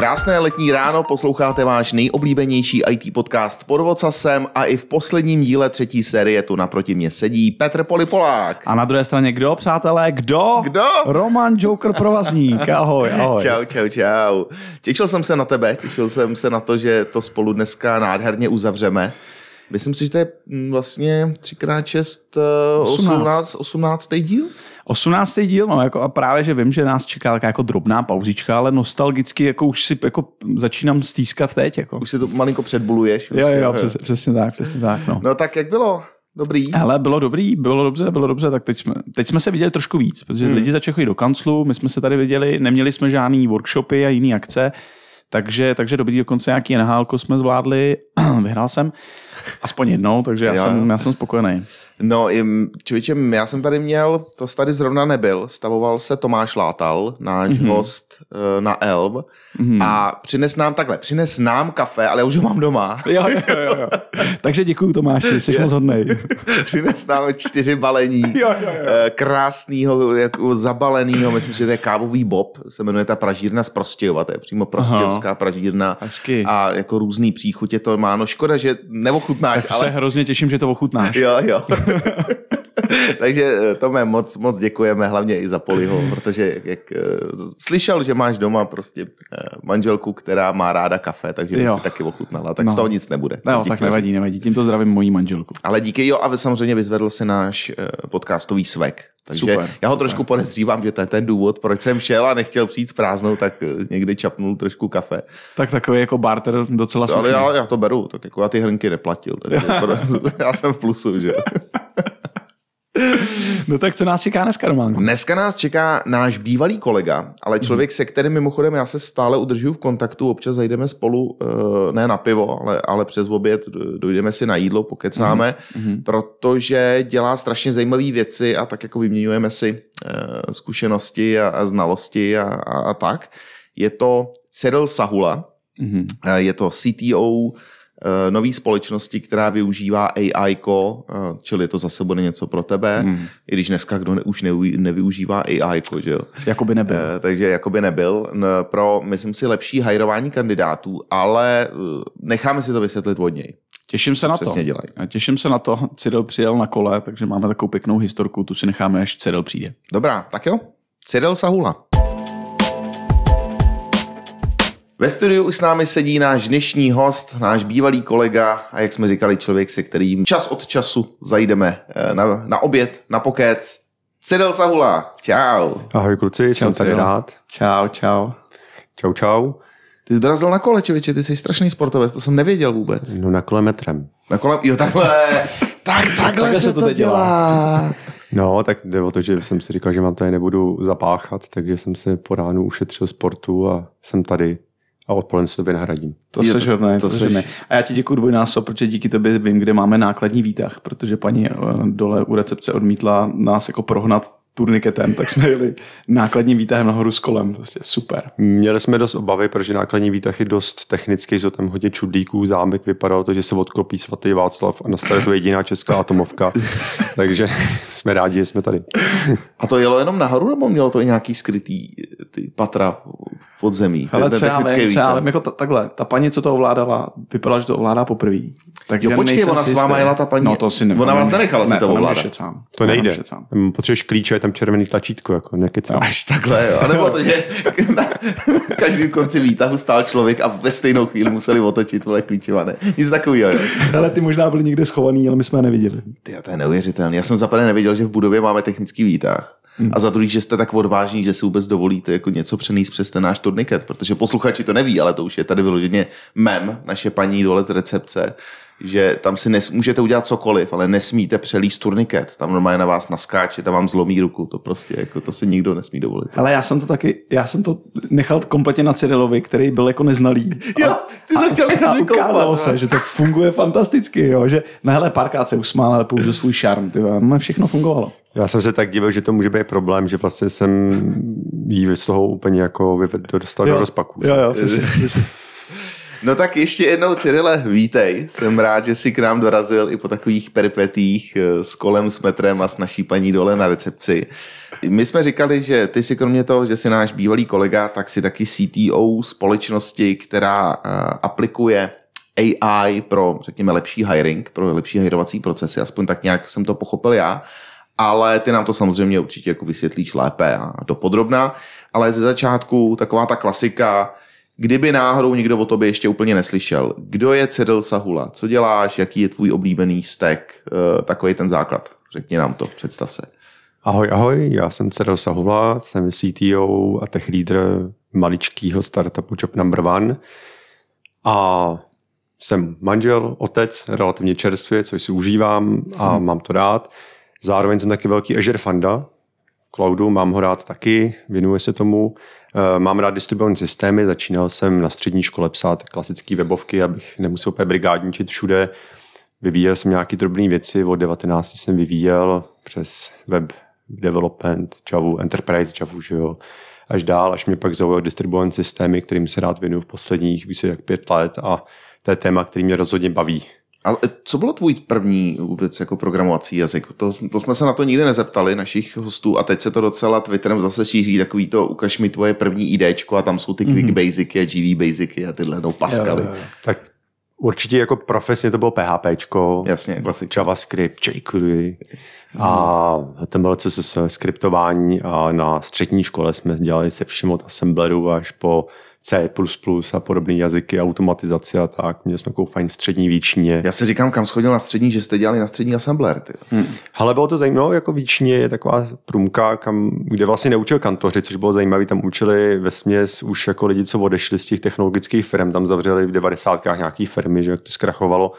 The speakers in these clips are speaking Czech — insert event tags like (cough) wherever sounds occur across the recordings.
Krásné letní ráno, posloucháte váš nejoblíbenější IT podcast pod Vocasem a i v posledním díle třetí série tu naproti mě sedí Petr Polipolák. A na druhé straně kdo, přátelé? Kdo? Kdo? Roman Joker Provazník. Ahoj, ahoj. Čau, čau, čau. Těšil jsem se na tebe, těšil jsem se na to, že to spolu dneska nádherně uzavřeme. Myslím si, že to je mm, vlastně 3x6, 18, 18. díl? 18. díl, no, jako a právě, že vím, že nás čeká taková jako drobná pauzička, ale nostalgicky jako už si jako začínám stýskat teď. Jako. Už si to malinko předbuluješ. Jo, jo, (laughs) přes, přesně tak, přesně tak. No. No tak jak bylo? Dobrý. Ale bylo dobrý, bylo dobře, bylo dobře, tak teď jsme, teď jsme se viděli trošku víc, protože hmm. lidi začali chodit do kanclu, my jsme se tady viděli, neměli jsme žádný workshopy a jiné akce, takže, takže dobrý, dokonce nějaký nhl jsme zvládli, (clears throat) vyhrál jsem aspoň jednou, takže já, Jo, jsem, já jsem spokojený. No, člověče, já jsem tady měl, to tady zrovna nebyl, stavoval se Tomáš Látal, náš mm-hmm. host uh, na Elm mm-hmm. a přines nám takhle, přines nám kafe, ale já už ho mám doma. Jo, jo, jo, jo. takže děkuju Tomáši, jsi moc hodnej. (laughs) přines nám čtyři balení Jo, jo, jo. eh, krásného, jako zabalenýho, myslím, že to je kávový bob, se jmenuje ta pražírna z Prostějova, to je přímo prostějovská pražírna Hezky. a jako různý příchutě to má, no škoda, že neochutnáš, Tak ale... se hrozně těším, že to ochutnáš. Jo, jo. (laughs) Takže eh, Tome, moc, moc děkujeme, hlavně i za Poliho, (laughs) protože jak, eh, slyšel, že máš doma prostě eh, manželku, která má ráda kafe, takže by si taky ochutnala, tak No. z toho nic nebude. No, tak nevadí, říct. nevadí. Tímto zdravím mojí manželku. Ale díky, jo, a samozřejmě vyzvedl si náš podcastový svek. Takže Super, já ho super. trošku podezřívám, že to je ten důvod, proč jsem šel a nechtěl přijít s prázdnou, tak někdy čapnul trošku kafe. Tak takový jako barter docela Ale slušný. já, já to beru, tak jako já ty hrnky neplatil, takže (laughs) já jsem v plusu, že jo. (laughs) No tak co nás čeká dneska, Románku? Dneska nás čeká náš bývalý kolega, ale člověk, se kterým mimochodem já se stále udržuju v kontaktu, občas zajdeme spolu, eh, ne na pivo, ale, ale přes oběd, dojdeme si na jídlo, pokecáme, protože dělá strašně zajímavé věci a tak jako vyměňujeme si eh, zkušenosti a, a znalosti a, a, a tak. Je to Cyril Sahula, Mhm. Eh, Je to CTO eh, nový společnosti, která využívá AI, eh, čili to zase bude něco pro tebe, Mhm. i když dneska kdo ne, už neví, nevyužívá AI, že jo. Jakoby nebyl. Eh, Takže jakoby nebyl pro, myslím si, lepší hajrování kandidátů, ale necháme si to vysvětlit od něj. Těším se na to. přesně dělají. A Těším se na to. Cyril přijel na kole, takže máme takovou pěknou historku, tu si necháme, až Cyril přijde. Dobrá, tak jo. Cyril Sahula. Ve studiu už s námi sedí náš dnešní host, náš bývalý kolega a jak jsme říkali, člověk, se kterým čas od času zajdeme eh, na, na oběd, na pokec. Cyril Sahula, čau. Ahoj kluci, jsem tady rád. Čau, čau. Čau, čau. Ty jsi dorazil na kole, člověče, ty jsi strašný sportovec, to jsem nevěděl vůbec. No na kole metrem. Na kole, jo takhle, (laughs) tak takhle, se, to, dělá. No, tak jde o to, že jsem si říkal, že vám tady nebudu zapáchat, takže jsem se po ránu ušetřil sportu a jsem tady a odpoledne si to vynahradím. To Je seš to- to seš hodnej. A já ti děkuji dvojnásob, protože díky tobě vím, kde máme nákladní výtah, protože paní eh, dole u recepce odmítla nás jako prohnat turniketem, tak jsme jeli nákladním výtahem nahoru s kolem. Prostě super. Měli jsme dost obavy, protože nákladní výtah je dost technický, jsou tam hodně čudlíků, zámek vypadalo to, že se odklopí svatý Václav a nastartuje jediná česká atomovka. (laughs) takže jsme rádi, že jsme tady. A to jelo jenom nahoru, nebo mělo to i nějaký skrytý ty patra pod zemí? Ten- Ale ten co já technický vím, co já vím, jako ta, takhle, ta paní, co to ovládala, vypadala, že to ovládá poprvé. Takže Jo, počkej, ona si s váma jela ta paní. No to si ne, Ona vás nenechala si ne, to to ovládat. To nejde. Potřebuješ klíče, je tam červený tlačítko, jako nekecám. Až takhle, jo. A nebylo to, že na každém konci výtahu stál člověk a ve stejnou chvíli museli otočit vole klíčova, ne? Nic takového, jo. Ale ty možná byly někde schovaný, ale my jsme je neviděli. Ty, to je neuvěřitelné. Já jsem za prvé nevěděl, že v budově máme technický výtah. Hmm. A za druhý, že jste tak odvážní, že si vůbec dovolíte jako něco přenést přes ten náš turniket, protože posluchači to neví, ale to už je tady vyloženě mem, naše paní dole z recepce, že tam si nes, můžete udělat cokoliv, ale nesmíte přelíst turniket. Tam normálně na vás naskáče, tam vám zlomí ruku. To prostě, jako to si nikdo nesmí dovolit. Ale já jsem to taky, já jsem to nechal kompletně na Cyrilovi, který byl jako neznalý. Jo, ty jsi chtěl nechat a vykoupat, ukázalo se, že to funguje fantasticky, jo, že na hele párkrát se usmál, ale použil svůj šarm, ty no, všechno fungovalo. Já jsem se tak divil, že to může být problém, že vlastně jsem jí z toho úplně jako vyvedl, dostal do rozpaku. Jo, jo, přesně, přesně. No tak ještě jednou, Cyrile, vítej. Jsem rád, že jsi k nám dorazil i po takových peripetích eh, s kolem, s metrem a s naší paní dole na recepci. My jsme říkali, že ty si kromě toho, že jsi náš bývalý kolega, tak si taky CTO společnosti, která eh, aplikuje AI pro, řekněme, lepší hiring, pro lepší hirovací procesy, aspoň tak nějak jsem to pochopil já, ale ty nám to samozřejmě určitě jako vysvětlíš lépe a dopodrobná, ale ze začátku taková ta klasika, Kdyby náhodou někdo o tobě ještě úplně neslyšel, kdo je Cedel Sahula, co děláš, jaký je tvůj oblíbený stack, uh, takový ten základ. Řekni nám to, představ se. Ahoj, ahoj, já jsem Cedel Sahula, jsem CTO a tech leader maličkého startupu Job Number One a jsem manžel, otec, relativně čerstvě, což si užívám a hmm. mám to rád. Zároveň jsem taky velký Azure fanda v cloudu, mám ho rád taky, věnuji se tomu. Eh, mám rád distribuované systémy, začínal jsem na střední škole psát klasické webovky, abych nemusel úplně brigádničit všude. Vyvíjel jsem nějaké drobné věci, od 19 jsem vyvíjel přes web development, Java, enterprise Java, že jo, až dál, až mě pak zaujal distribuované systémy, kterým se rád věnuju v posledních více jak pět let a to je téma, který mě rozhodně baví. Ale co bylo tvůj první vůbec jako programovací jazyk? To, to jsme se na to nikdy nezeptali našich hostů a teď se to docela Twitterem zase šíří takový to ukaž mi tvoje první IDčko a tam jsou ty Quick mm-hmm. Basicy a GV Basicy a tyhle no Pascaly. Jo, jo. Tak určitě jako profesně to bylo PHPčko, Jasně, klasik. JavaScript, jQuery a ten byl CSS skriptování a na střední škole jsme dělali se všem od assembleru až po C++ a podobné jazyky, automatizace a tak. Měli jsme takovou fajn střední výčně. Já si říkám, kam schodil na střední, že jste dělali na střední assembler. Ty. Hmm. Ale bylo to zajímavé, jako výčně je taková průmka, kam, kde vlastně neučil kantoři, což bylo zajímavé. Tam učili ve směs už jako lidi, co odešli z těch technologických firm. Tam zavřeli v 90. nějaký firmy, že jak to zkrachovalo.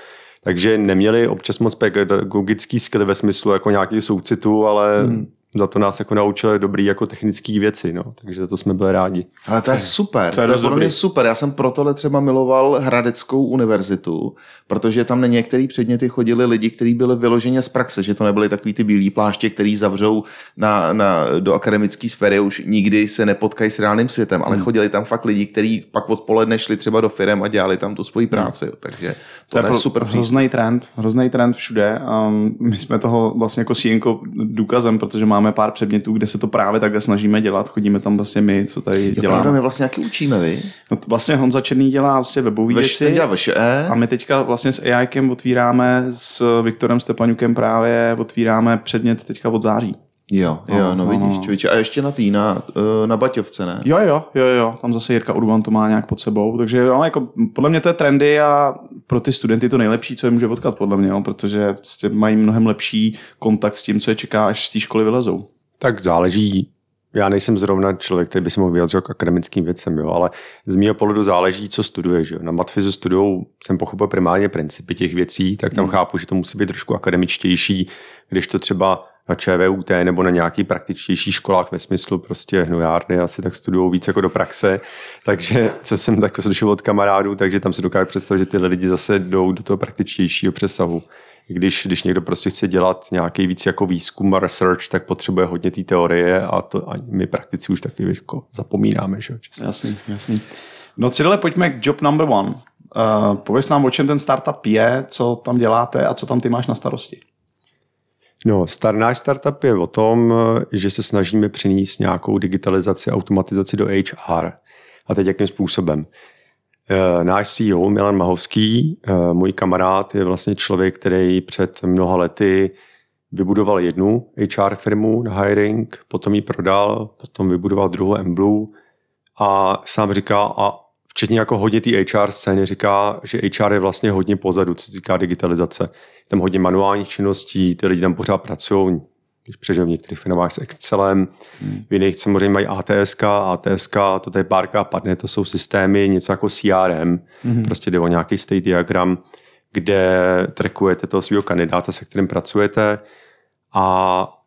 Takže neměli občas moc pedagogický skill ve smyslu jako nějaký soucitu, ale hmm za to nás jako naučili dobrý jako technické věci, no. takže za to jsme byli rádi. Ale to je super, to je, to je mě super. Já jsem proto třeba miloval Hradeckou univerzitu, protože tam na některé předměty chodili lidi, kteří byli vyloženě z praxe, že to nebyly takový ty bílí pláště, který zavřou na, na, do akademické sféry, už nikdy se nepotkají s reálným světem, ale hmm. chodili tam fakt lidi, kteří pak odpoledne šli třeba do firm a dělali tam tu svoji práci. Hmm. Takže to, to je, je super hrozný trend, hrozný trend všude. Um, my jsme toho vlastně jako důkazem, protože máme máme pár předmětů, kde se to právě takhle snažíme dělat. Chodíme tam vlastně my, co tady jo, děláme. My vlastně nějaký učíme, vy? No, vlastně Honza Černý dělá vlastně webový věci. vaše e? A my teďka vlastně s AIkem otvíráme, s Viktorem Stepaňukem právě otvíráme předmět teďka od září. Jo, jo, no, no, no vidíš, no. Člověče. A ještě na tý, na, eh, na Baťovce, ne? Jo, jo, jo, jo, tam zase Jirka Urban to má nějak pod sebou, takže no, jako, podle mě to je trendy a pro ty studenty to nejlepší, co je může potkat, podle mě, jo, protože prostě mají mnohem lepší kontakt s tím, co je čeká, až z té školy vylezou. Tak záleží, já nejsem zrovna člověk, který by se mohl vyjadřovat k akademickým věcem, jo, ale z mého pohledu záleží, co studuješ. Jo. Na matfizu studují, jsem pochopil primárně principy těch věcí, tak tam hmm. chápu, že to musí být trošku akademičtější, když to třeba na ČVUT nebo na nějaký praktičtější školách ve smyslu prostě hnojárny asi tak studují víc jako do praxe. Takže co jsem tak slyšel od kamarádů, takže tam se dokážu představit, že ty lidi zase jdou do toho praktičtějšího přesahu když, když někdo prostě chce dělat nějaký víc jako výzkum a research, tak potřebuje hodně té teorie a to a my praktici už taky jako zapomínáme. Že? Jasný, jasný. No Cyrille, pojďme k job number one. Uh, pověz nám, o čem ten startup je, co tam děláte a co tam ty máš na starosti. No, star, náš startup je o tom, že se snažíme přinést nějakou digitalizaci, automatizaci do HR. A teď jakým způsobem? Eh, náš CEO Milan Mahovský, eh, můj kamarád, je vlastně člověk, který před mnoha lety vybudoval jednu HR firmu na hiring, potom ji prodal, potom vybudoval druhou Emblue a sám říká, a včetně jako hodně té HR scény říká, že HR je vlastně hodně pozadu, co se týká digitalizace. Tam hodně manuálních činností, ty lidi tam pořád pracují, když přežiju v některých firmách s Excelem, hmm. v jiných samozřejmě mají ATSK, ATSK, to je párka padne, to jsou systémy, něco jako CRM, hmm. prostě jde o nějaký state diagram, kde trackujete toho svého kandidáta, se kterým pracujete a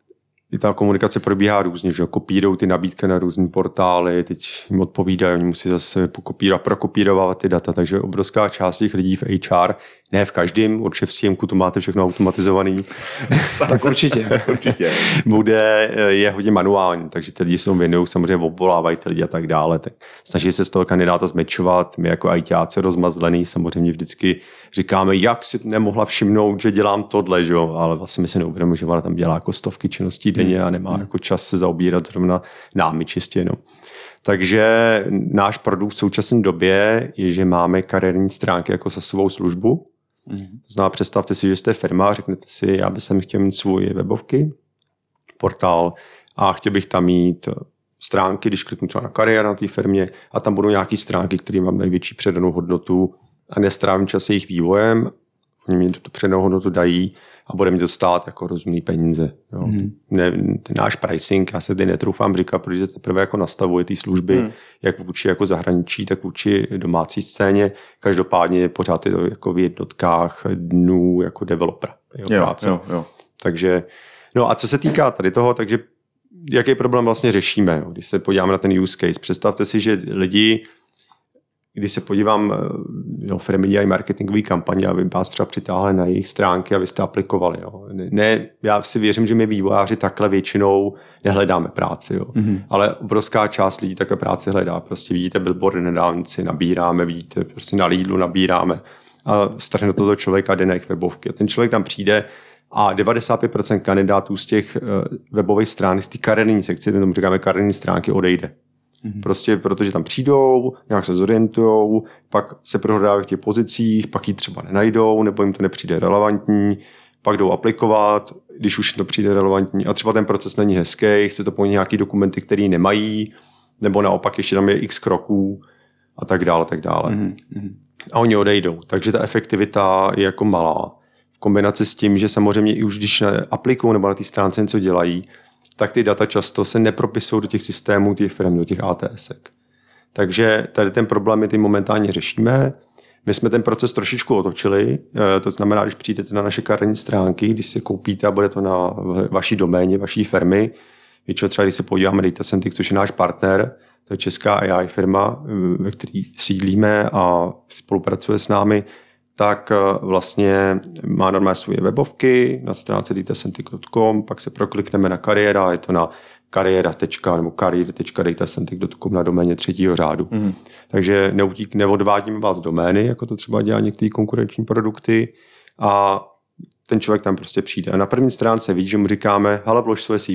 i ta komunikace probíhá různě, že kopírují ty nabídky na různé portály, teď jim odpovídají, oni musí zase pokopírovat, prokopírovat ty data, takže obrovská část těch lidí v HR Ne v každém, určitě v CMku to máte všechno automatizovaný. (laughs) tak určitě. (laughs) Určitě. Bude, je hodně manuální, takže ty lidi se tomu věnují, samozřejmě obvolávají ty lidi a tak dále. Tak snaží se z toho kandidáta zmečovat. My jako ITáci rozmazlený samozřejmě vždycky říkáme, jak si nemohla všimnout, že dělám tohle, že jo? ale vlastně my si neuvědomujeme, že ona tam dělá jako stovky činností denně a nemá jako čas se zaobírat zrovna námi čistě jenom. Takže náš produkt v současné době je, že máme kariérní stránky jako za svou službu. Mm-hmm. To znamená, představte si, že jste firma řeknete si, já bych sem chtěl mít svůj webovky, portál a chtěl bych tam mít stránky, když kliknu třeba na kariéru na té firmě a tam budou nějaké stránky, které mám největší předanou hodnotu a nestrávím čas jejich vývojem, oni mi tu předanou hodnotu dají a bude mi to stát jako rozumný peníze. Jo. Hmm. Ne, ten náš pricing, já se tady netroufám říkat, protože teprve jako nastavuje ty služby, hmm. jak vůči jako zahraničí, tak vůči domácí scéně. Každopádně pořád je to jako v jednotkách dnů jako developer. Jo, jo, jo, jo. Takže, no a co se týká tady toho, takže jaký problém vlastně řešíme, jo? když se podíváme na ten use case. Představte si, že lidi když se podívám, jo, firmy dělají marketingové kampaně, aby vás třeba přitáhli na jejich stránky, abyste aplikovali. Jo. Ne, já si věřím, že my vývojáři takhle většinou nehledáme práci, jo. Mm-hmm. ale obrovská část lidí také práci hledá. Prostě vidíte billboardy na dálnici, nabíráme, vidíte prostě na Lidlu nabíráme a strhne toto člověka jde na jejich webovky. A ten člověk tam přijde a 95% kandidátů z těch eh, webových stránek, z té kariérní sekce, tomu říkáme kariérní stránky, odejde. Mm-hmm. Prostě protože tam přijdou, nějak se zorientujou, pak se prohrávají v těch pozicích, pak ji třeba nenajdou, nebo jim to nepřijde relevantní, pak jdou aplikovat, když už to přijde relevantní a třeba ten proces není hezký, chce to po nějaký dokumenty, které nemají, nebo naopak ještě tam je x kroků a tak dále, tak dále. Mm-hmm. A oni odejdou, takže ta efektivita je jako malá. V kombinaci s tím, že samozřejmě i už když aplikují nebo na té stránce něco dělají, tak ty data často se nepropisují do těch systémů těch firm, do těch ATS. Takže tady ten problém my ty momentálně řešíme. My jsme ten proces trošičku otočili, eh, to znamená, když přijdete na naše kariérní stránky, když si koupíte a bude to na vaší doméně, vaší firmy, většinou třeba, když se podíváme Data Centric, což je náš partner, to je česká AI firma, eh, ve které sídlíme a spolupracuje s námi, tak eh, vlastně má normálně svoje webovky na stránce datacentric.com, pak se proklikneme na kariéra, je to na kariéra. nebo kariér.datacentric.com na doméně třetího řádu. Mm. Takže neutík, neodvádíme vás domény, jako to třeba dělá některé konkurenční produkty a ten člověk tam prostě přijde. A na první stránce vidí, že mu říkáme, hele, vlož své CV.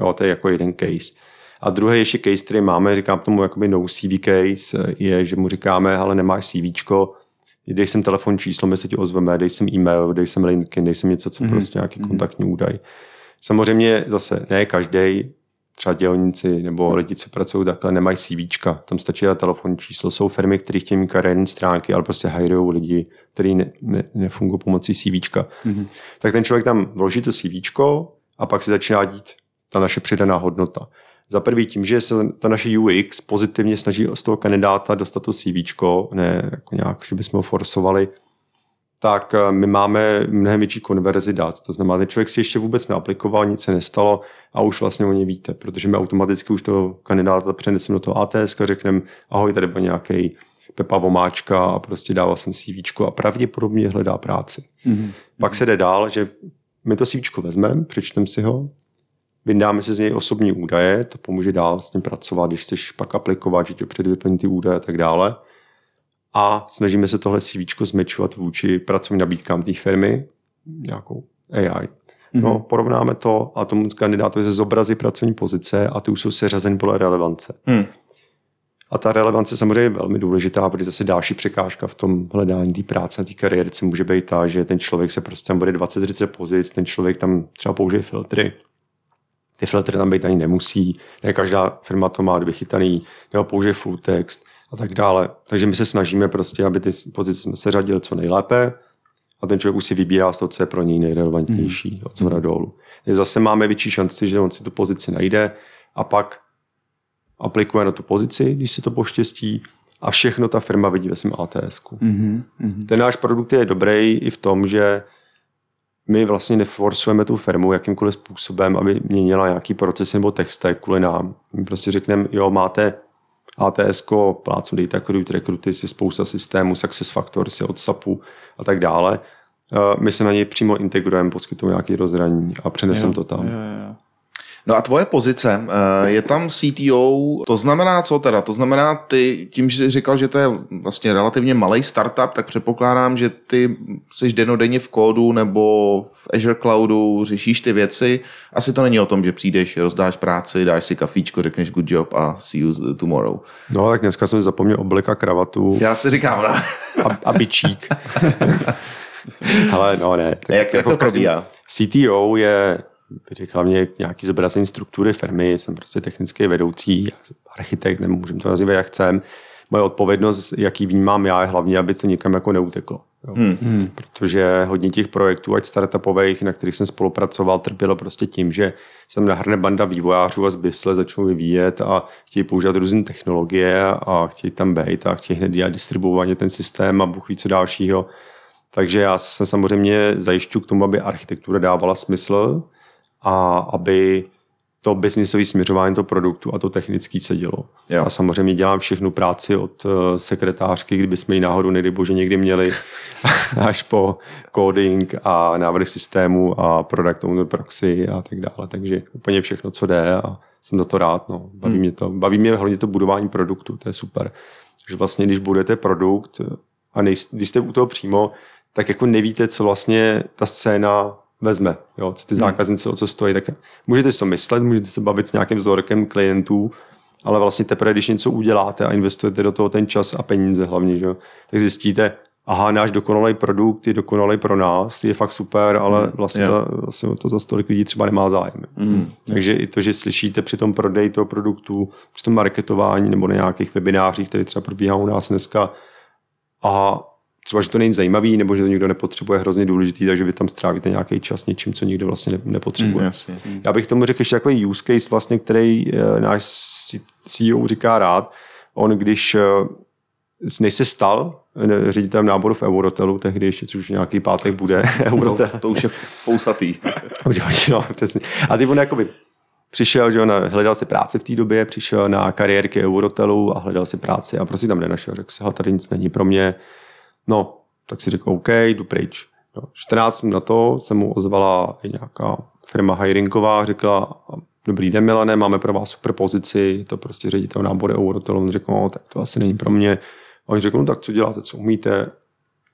Jo, to je jako jeden case. A druhý ještě case, který máme, říkám tomu jakoby no CV case, je, že mu říkáme, hele, nemáš CV, dej sem telefonní číslo, my se ti ozveme, dej sem e-mail, dej sem LinkedIn, dej sem něco, co mm-hmm. prostě nějaký mm-hmm. kontaktní údaj. Samozřejmě zase ne každý, třeba dělníci nebo lidi, co pracují takhle, nemají CV, tam stačí dát telefonní číslo. Jsou firmy, které chtějí mít kariérní stránky, ale prostě hajrují lidi, kteří ne, ne, nefungují pomocí CV. Mm-hmm. Tak ten člověk tam vloží to CV a pak se začíná dít ta naše přidaná hodnota. Za prvý tím, že se ta naše UX pozitivně snaží z toho kandidáta dostat to CV, ne jako nějak, že bychom ho forsovali, tak eh, my máme mnohem větší konverzi dat. To znamená, že člověk si ještě vůbec neaplikoval, nic se nestalo a už vlastně o ně víte, protože my automaticky už toho kandidáta přeneseme do toho ATS, řekneme, ahoj, tady byl nějaký Pepa Vomáčka a prostě dává jsem CV a pravděpodobně hledá práci. Mm-hmm. Pak se jde dál, že my to CV vezmeme, přečteme si ho, Vyndáme si z něj osobní údaje, to pomůže dál s tím pracovat, když chceš pak aplikovat, že tě předvyplní ty údaje a tak dále. A snažíme se tohle CV zmečovat vůči pracovním nabídkám té firmy, nějakou AI. No, mm-hmm. porovnáme to a tomu kandidátovi se zobrazí pracovní pozice a ty už jsou seřazeny podle relevance. Mm. A ta relevance samozřejmě je velmi důležitá, protože zase další překážka v tom hledání té práce a té kariérice může být ta, že ten člověk se prostě tam bude 20-30 pozic, ten člověk tam třeba použije filtry, ty filtry tam být ani nemusí, ne každá firma to má vychytaný, nebo použije full text a tak dále. Takže my se snažíme prostě, aby ty pozice jsme se řadili co nejlépe a ten člověk už si vybírá z toho, co je pro něj nejrelevantnější mm. od zhora mm. dolů. Je zase máme větší šanci, že on si tu pozici najde a pak aplikuje na tu pozici, když se to poštěstí a všechno ta firma vidí ve svém ATS. Mm-hmm. Ten náš produkt je dobrý i v tom, že my vlastně neforsujeme tu firmu jakýmkoliv způsobem, aby měnila nějaký proces nebo text kvůli nám. My prostě řekneme, jo, máte ATS, Plácu Data Recruit, Recruity, si spousta systémů, Success Factors od SAPu a tak dále. Eh, My se na něj přímo integrujeme, poskytujeme nějaké rozhraní a přeneseme to tam. Jo, jo. No a tvoje pozice, eh, je tam CTO, to znamená co teda? To znamená ty, tím, že jsi říkal, že to je vlastně relativně malý startup, tak předpokládám, že ty jsi denodenně v kódu nebo v Azure Cloudu, řešíš ty věci. Asi to není o tom, že přijdeš, rozdáš práci, dáš si kafíčko, řekneš good job a see you tomorrow. No tak dneska jsem zapomněl oblek a kravatu Já si říkám, no, a, a bičík. (laughs) Ale no ne. Tak jak, jak to každém- probíhá? CTO je bych řekl hlavně nějaký zobrazení struktury firmy, jsem prostě technický vedoucí, architekt, nebo můžeme to nazývat jak chcem. Moje odpovědnost, jaký vnímám já, je hlavně, aby to nikam jako neuteklo. Jo. Hmm. Protože hodně těch projektů, ať startupových, na kterých jsem spolupracoval, trpělo prostě tím, že jsem nahrne banda vývojářů a zbysle začnou vyvíjet a chtějí používat různé technologie a chtějí tam být a chtějí hned dělat distribuovaně ten systém a Bůh ví co dalšího. Takže já se samozřejmě zajišťu k tomu, aby architektura dávala smysl a aby to biznisové směřování toho produktu a to technický se dělo. Jo. A samozřejmě dělám všechnu práci od eh, sekretářky, kdyby jsme ji náhodou, nedej bože, někdy měli, (laughs) až po coding a návrh systému a product owner proxy a tak dále. Takže úplně všechno, co jde a jsem za to rád. No. Baví, Hmm. mě to. Baví mě hlavně to budování produktu, to je super. Takže vlastně, když budete produkt a nejste, když jste u toho přímo, tak jako nevíte, co vlastně ta scéna vezme, jo, co ty zákazníci, o co stojí, tak můžete si to myslet, můžete se bavit s nějakým vzorkem klientů, ale vlastně teprve, když něco uděláte a investujete do toho ten čas a peníze hlavně, že? jo, tak zjistíte, aha, náš dokonalý produkt je dokonalý pro nás, je fakt super, ale vlastně, jo. ta, vlastně to za tolik lidí třeba nemá zájem. Mm, Takže i to, že slyšíte při tom prodeji toho produktu, při tom marketování nebo na nějakých webinářích, které třeba probíhá u nás dneska, a třeba, že to není zajímavý, nebo že to nikdo nepotřebuje, hrozně důležitý, takže vy tam strávíte nějaký čas něčím, co nikdo vlastně ne- nepotřebuje. Jasně. Já bych tomu řekl ještě takový use case, vlastně, který eh, náš CEO říká rád. On, když eh, než se stal eh, ředitelem náboru v Eurotelu, tehdy ještě, což už nějaký pátek bude, (laughs) Eurotel. To, to už je fousatý. (laughs) Jo, přesně. A ty on jakoby přišel, že on hledal si práci v té době, přišel na kariérky Eurotelu a hledal si práci a prostě tam nenašel. Řekl si, "Hele, tady nic není pro mě. No, tak si řekl, OK, jdu pryč. No, 14 dnů na to se mu ozvala nějaká firma hiringová, řekla, dobrý den Milane, máme pro vás super pozici, to prostě ředitel náboru Eurotelu. On řekl, no, tak to asi není pro mě. A oni řekl, no tak co děláte, co umíte?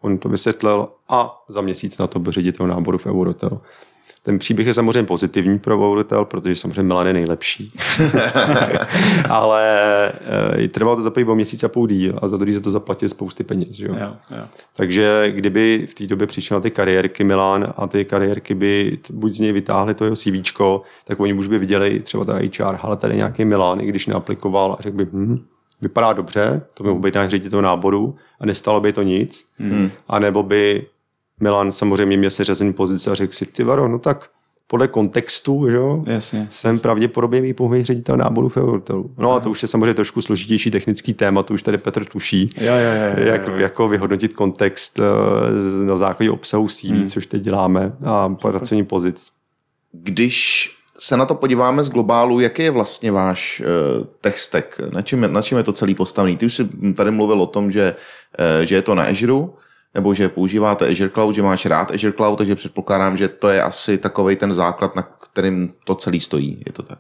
On to vysvětlil a za měsíc na to byl ředitel náboru v Eurotel. Ten příběh je samozřejmě pozitivní pro Eurotel, protože samozřejmě Milan je nejlepší. (laughs) (laughs) Ale e, trvalo to za první měsíc a půl díl a za druhý za to zaplatil spousty peněz. Že? jo? Jo, jo. Takže kdyby v té době přišel na ty kariérky Milan a ty kariérky by buď z něj vytáhli to jeho CV, tak oni už by viděli třeba ta HR, ale tady nějaký Milan, i když neaplikoval a řekl by, hm, vypadá dobře, to by mohl být náš ředitel náboru a nestalo by to nic. Hmm. A nebo by Milan samozřejmě měl seřazený pozice a řekl si, ty varo, no tak podle kontextu, že jo, Jasně. jsem pravděpodobně výpověď ředitel náboru v Eurotelu. No a to už je samozřejmě trošku složitější technický téma, to už tady Petr tuší Jo, jo, jo, jo, jak, jo. jako vyhodnotit kontext eh, na základě obsahu CV, hmm. což teď děláme, a pracovní pozic. Když se na to podíváme z globálu, jaký je vlastně váš uh, tech stack? Na čem, je, na čem je to celý postavený? Ty už jsi tady mluvil o tom, že, uh, že je to na Azure, nebo že používáte Azure Cloud, že máš rád Azure Cloud, takže předpokládám, že to je asi takový ten základ, na kterým to celý stojí. Je to tak?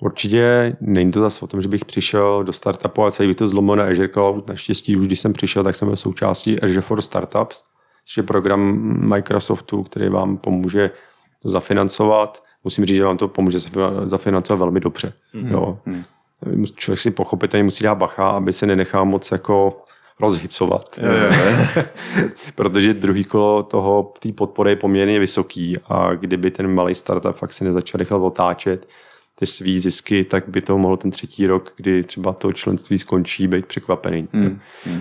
Určitě není to zase o tom, že bych přišel do startupu a celý bych to zlomil na Azure Cloud. Naštěstí už když jsem přišel, tak jsem byl součástí Azure for Startups, což je program Microsoftu, který vám pomůže to zafinancovat. Musím říct, že vám to pomůže zafi- zafinancovat velmi dobře. Mm. Jo. Člověk si pochopitelně musí dát bacha, aby se nenechal moc jako rozhicovat. (laughs) Protože druhý kolo toho, té podpory je poměrně vysoký a kdyby ten malý startup fakt si nezačal rychle otáčet ty svý zisky, tak by to mohlo ten třetí rok, kdy třeba to členství skončí, být překvapený. Hmm.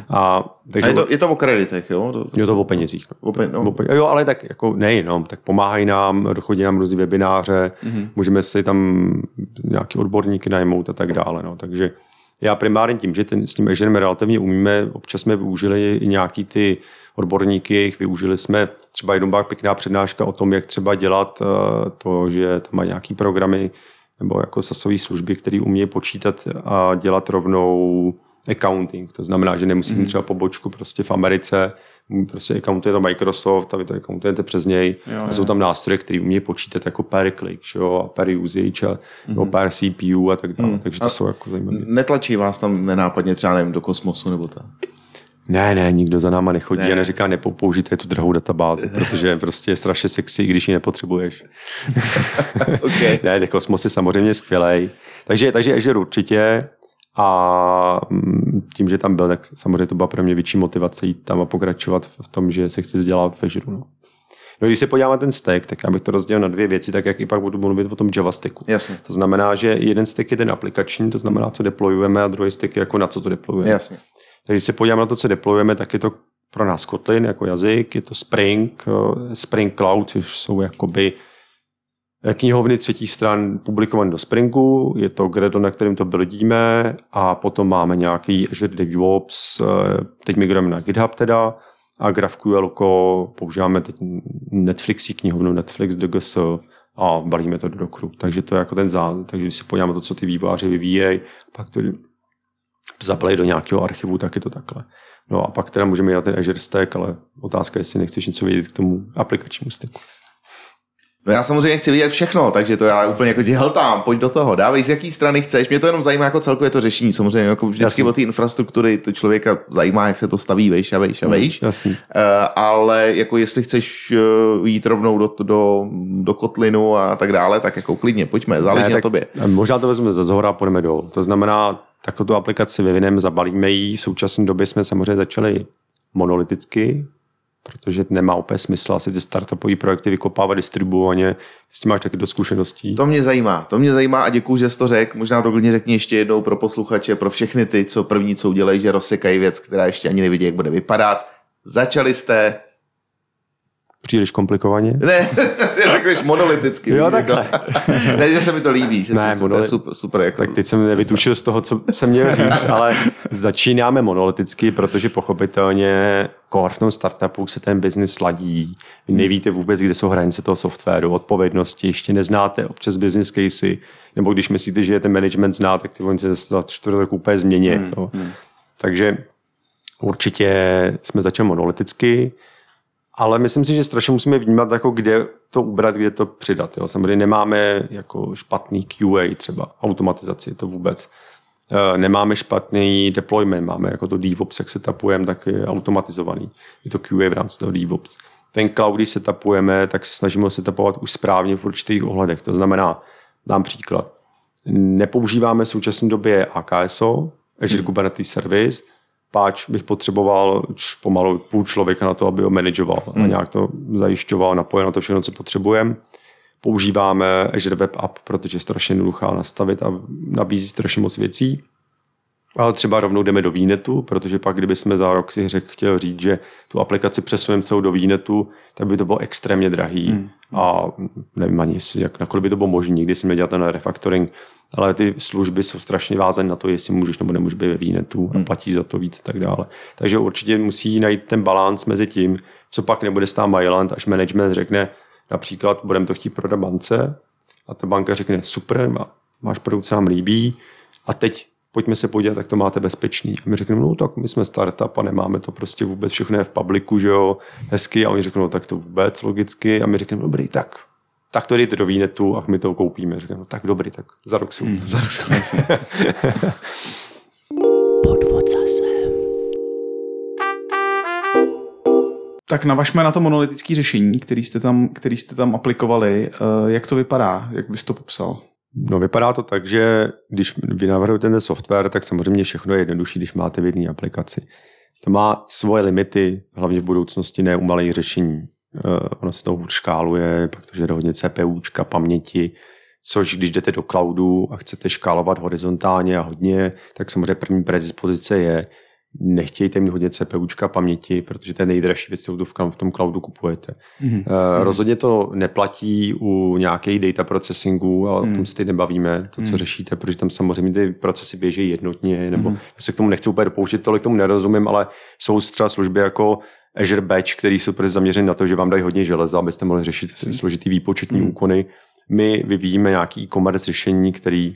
A, A takže je to, je to o kreditech, jo? To, to, je to o penězích. No. o pe, no. O pe- Jo, ale tak jako nejenom, tak pomáhají nám, chodí nám různý webináře, mm-hmm. můžeme si tam nějaký odborníky najmout a tak dále. No. Takže já primárně tím, že ten, s tím Azure relativně umíme, občas jsme využili i nějaký ty odborníky, využili jsme. Třeba jednou byla pěkná přednáška o tom, jak třeba dělat uh, to, že tam má nějaký programy nebo jako sasové služby, které umějí počítat a dělat rovnou accounting. To znamená, že nemusí mít třeba pobočku prostě v Americe, prostě accountuje to Microsoft a vy to accountujete přes něj. Jo, a jsou tam nástroje, které umějí počítat jako per click, jo, a per usage, a, nebo per CPU a tak dále. Takže to jsou jako zajímavé. Netlačí vás tam nenápadně třeba nevím, do kosmosu nebo tak? Ne, ne, nikdo za náma nechodí Ne. a neříká, nepoužijte tu drahou databázi, (laughs) protože prostě je strašně sexy, když ji nepotřebuješ. (laughs) Okay. (laughs) ne, kosmos je samozřejmě skvělej. Takže, takže Azure určitě a mm, tím, že tam byl, tak samozřejmě to byla pro mě větší motivace jít tam a pokračovat v tom, že se chci vzdělat v Azure. No. No, když se podíváme na ten stack, tak já bych to rozdělil na dvě věci, tak jak i pak budu mluvit o tom JavaStacku. Jasně. To znamená, že jeden stack je ten aplikační, to znamená, co deployujeme, a druhý stack je jako na co to deployujeme. Jasně. Takže když se podíváme na to, co deployujeme, tak je to pro nás Kotlin jako jazyk, je to Spring, eh, Spring Cloud, což jsou jakoby knihovny třetích stran publikované do Springu, je to Gradle, na kterém to buildíme a potom máme nějaký Azure DevOps, eh, teď migrujeme na GitHub teda a GraphQL používáme teď Netflixí knihovnu Netflix DGS a balíme to do dokru. Takže to je jako ten základ. Takže když se podíváme to, co ty vývojáři vyvíjejí, pak to zabalej do nějakého archivu, tak je to takhle. No a pak teda můžeme dělat ten Azure Stack, ale otázka je, jestli nechceš něco vědět k tomu aplikačnímu stacku. No já samozřejmě chci vidět všechno, takže to já úplně jako ti hltám, pojď do toho, dávej z jaký strany chceš. Mě to jenom zajímá jako celkově to řešení, samozřejmě jako vždycky Jasně. o té infrastruktury, to člověka zajímá, jak se to staví, vejš a vejš a vejš. Jasný. Uh, ale jako jestli chceš uh, jít rovnou do, do, do kotlinu a tak dále, tak jako klidně, pojďme, záleží Ne, na tobě. Možná to vezmeme ze zhora a půjdeme dolů. To znamená, takovou tu aplikaci vyvineme, zabalíme ji. V současné době jsme samozřejmě začali monoliticky, protože nemá úplně smysl asi ty startupové projekty vykopávat distribuovaně. S tím máš taky do zkušeností. To mě zajímá, to mě zajímá a děkuji, že jsi to řekl. Možná to klidně řekni ještě jednou pro posluchače, pro všechny ty, co první co udělají, že rozsekají věc, která ještě ani nevidí, jak bude vypadat. Začali jste, Příliš komplikovaně. ne, (laughs) že řekneš monoliticky. Jo, víš, jako- takhle. ne, že se mi to líbí, že Ne, monoli- super, super. Jako Tak teď jsem nevytušil z toho, co jsem měl říct, ale začínáme monoliticky, protože pochopitelně core v tom startupu se ten biznis sladí. Vy nevíte vůbec, kde jsou hranice toho softwaru, odpovědnosti, ještě neznáte občas business casey, nebo když myslíte, že je ten management zná, tak ty oni se za čtvrt roku úplně změní. Hmm. Takže určitě jsme začali monoliticky, ale myslím si, že strašně musíme vnímat, jako kde to ubrat, kde to přidat. Jo. Samozřejmě nemáme jako špatný QA třeba, automatizaci, to vůbec. Eh, Nemáme špatný deployment, máme jako to DevOps, jak setupujeme, tak je automatizovaný. Je to QA v rámci toho DevOps. Ten cloud, když setupujeme, tak se snažíme ho setupovat už správně v určitých ohledech. To znamená, dám příklad, nepoužíváme v současné době AKSO, Azure Kubernetes Service, páč bych potřeboval pomalu půl člověka na to, aby ho manažoval a nějak to zajišťoval, napojil na to všechno, co potřebujeme. Používáme Azure Web App, protože je strašně jednoduchá nastavit a nabízí strašně moc věcí. Ale třeba rovnou jdeme do výnetu, protože pak, kdyby jsme za rok si řek, chtěl říct, že tu aplikaci přesuneme celou do výnetu, tak by to bylo extrémně drahý. Hmm. A nevím ani, jak, nakolik by to bylo možné, nikdy jsme dělat ten refactoring, ale ty služby jsou strašně vázané na to, jestli můžeš nebo nemůžeš být ve výnetu a platí za to víc a tak dále. Takže určitě musí najít ten balans mezi tím, co pak nebude stát Myland, až management řekne, například budeme to chtít prodat bance a ta banka řekne, super, má- máš produkt, se nám líbí a teď pojďme se podívat, jak to máte bezpečný. A my řekneme, no tak my jsme startup a nemáme to prostě vůbec všechno je v publiku, že jo, hezky. A oni řeknou, no tak to vůbec logicky. A my řekneme, dobrý, tak tak to dejte do výnetu a my to koupíme. Řekneme, no tak dobrý, tak za rok si uvidíme. Za rok se- (laughs) Podvod zase. Tak navažme na to monolitické řešení, který jste, tam, který jste tam aplikovali. Eh, Jak to vypadá? Jak bys to popsal? No vypadá to tak, že když vy navrhujete ten software, tak samozřejmě všechno je jednodušší, když máte v jedné aplikaci. To má svoje limity, hlavně v budoucnosti ne u malých řešení. Uh, ono se to hůř škáluje, protože jde hodně CPUčka, paměti, což když jdete do cloudu a chcete škálovat horizontálně a hodně, tak samozřejmě první predispozice je, nechtějte mít hodně CPUčka paměti, protože to je nejdražší věc, kterou v tom cloudu kupujete. Mm-hmm. Uh, rozhodně to neplatí u nějakých data processingu, ale mm. o tom se teď nebavíme, to, co mm. řešíte, protože tam samozřejmě ty procesy běží jednotně, nebo mm. se k tomu nechci úplně dopouštět, tolik tomu nerozumím, ale jsou třeba služby jako Azure Batch, který jsou prostě zaměřený na to, že vám dají hodně železa, abyste mohli řešit složitý výpočetní mm. úkony My vyvíjíme nějaký e-commerce řešení, který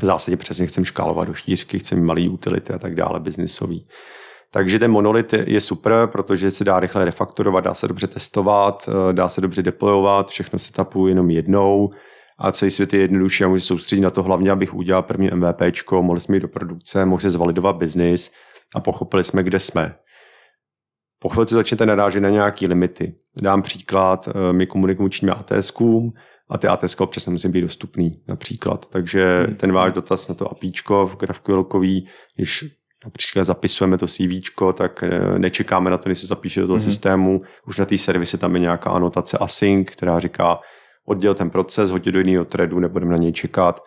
v zásadě přesně chceme škálovat do štířky, chceme malý utility a tak dále, biznisový. Takže ten monolit je super, protože se dá rychle refaktorovat, dá se dobře testovat, eh, dá se dobře deployovat, všechno se tapuje jenom jednou a celý svět je jednodušší a může soustředit na to hlavně, abych udělal první MVP, mohli jsme jít do produkce, mohli se zvalidovat biznis a pochopili jsme, kde jsme. Po chvilce začnete narážet na nějaké limity. Dám příklad, eh, my komunikujeme ATSkům a ty ATS občas nemusí být dostupný například. Takže hmm. ten váš dotaz na to APIčko v GraphQLový, když například zapisujeme to CV, tak eh, nečekáme na to, než se zapíše do toho hmm. systému. Už na té servise tam je nějaká anotace async, která říká, odděl ten proces, hodit do jiného threadu, nebudeme na něj čekat.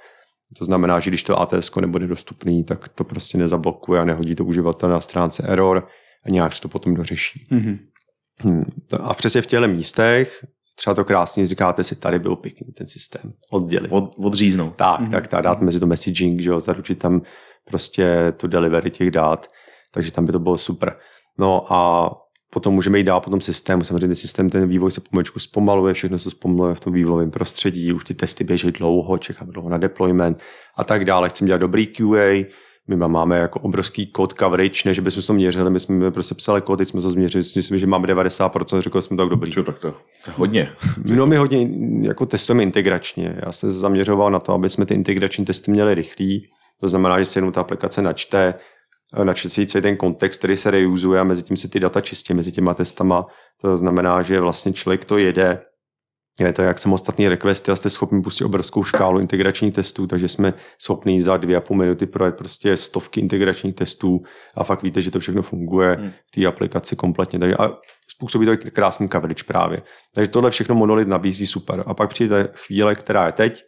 To znamená, že když to ATS nebude dostupný, tak to prostě nezablokuje a nehodí to uživatel na stránce error a nějak se to potom dořeší. Mm-hmm. Hmm. A přesně v těchto místech třeba to krásně říkáte si, tady byl pěkný ten systém, oddělit. Od, odříznout. Tak, mm-hmm. tak, tak, dát mezi to messaging, že jo, zaručit tam prostě tu delivery těch dát, takže tam by to bylo super. No a potom můžeme jít dál po tom systému. Samozřejmě ten systém, ten vývoj se pomaličku zpomaluje, všechno se zpomaluje v tom vývojovém prostředí, už ty testy běží dlouho, čekáme dlouho na deployment a tak dále. Chceme dělat dobrý QA, my máme jako obrovský code coverage, než bychom to měřili, my jsme prostě psali kód, teď jsme to změřili, myslím, že máme 90%, řekl jsme tak dobrý. Čo, tak to, to hodně. (laughs) No my hodně jako testujeme integračně. Já se zaměřoval na to, aby jsme ty integrační testy měli rychlý. To znamená, že si jenom ta aplikace načte, načte si celý ten kontext, který se reuzuje a mezi tím si ty data čistě, mezi těma testama. To znamená, že vlastně člověk to jede, je to jak samostatný requesty a jste schopni pustit obrovskou škálu integračních testů, takže jsme schopni za dvě a půl minuty projet prostě stovky integračních testů a fakt víte, že to všechno funguje hmm. v té aplikaci kompletně. Takže a způsobí to krásný coverage právě. Takže tohle všechno monolit nabízí super. A pak přijde chvíle, která je teď,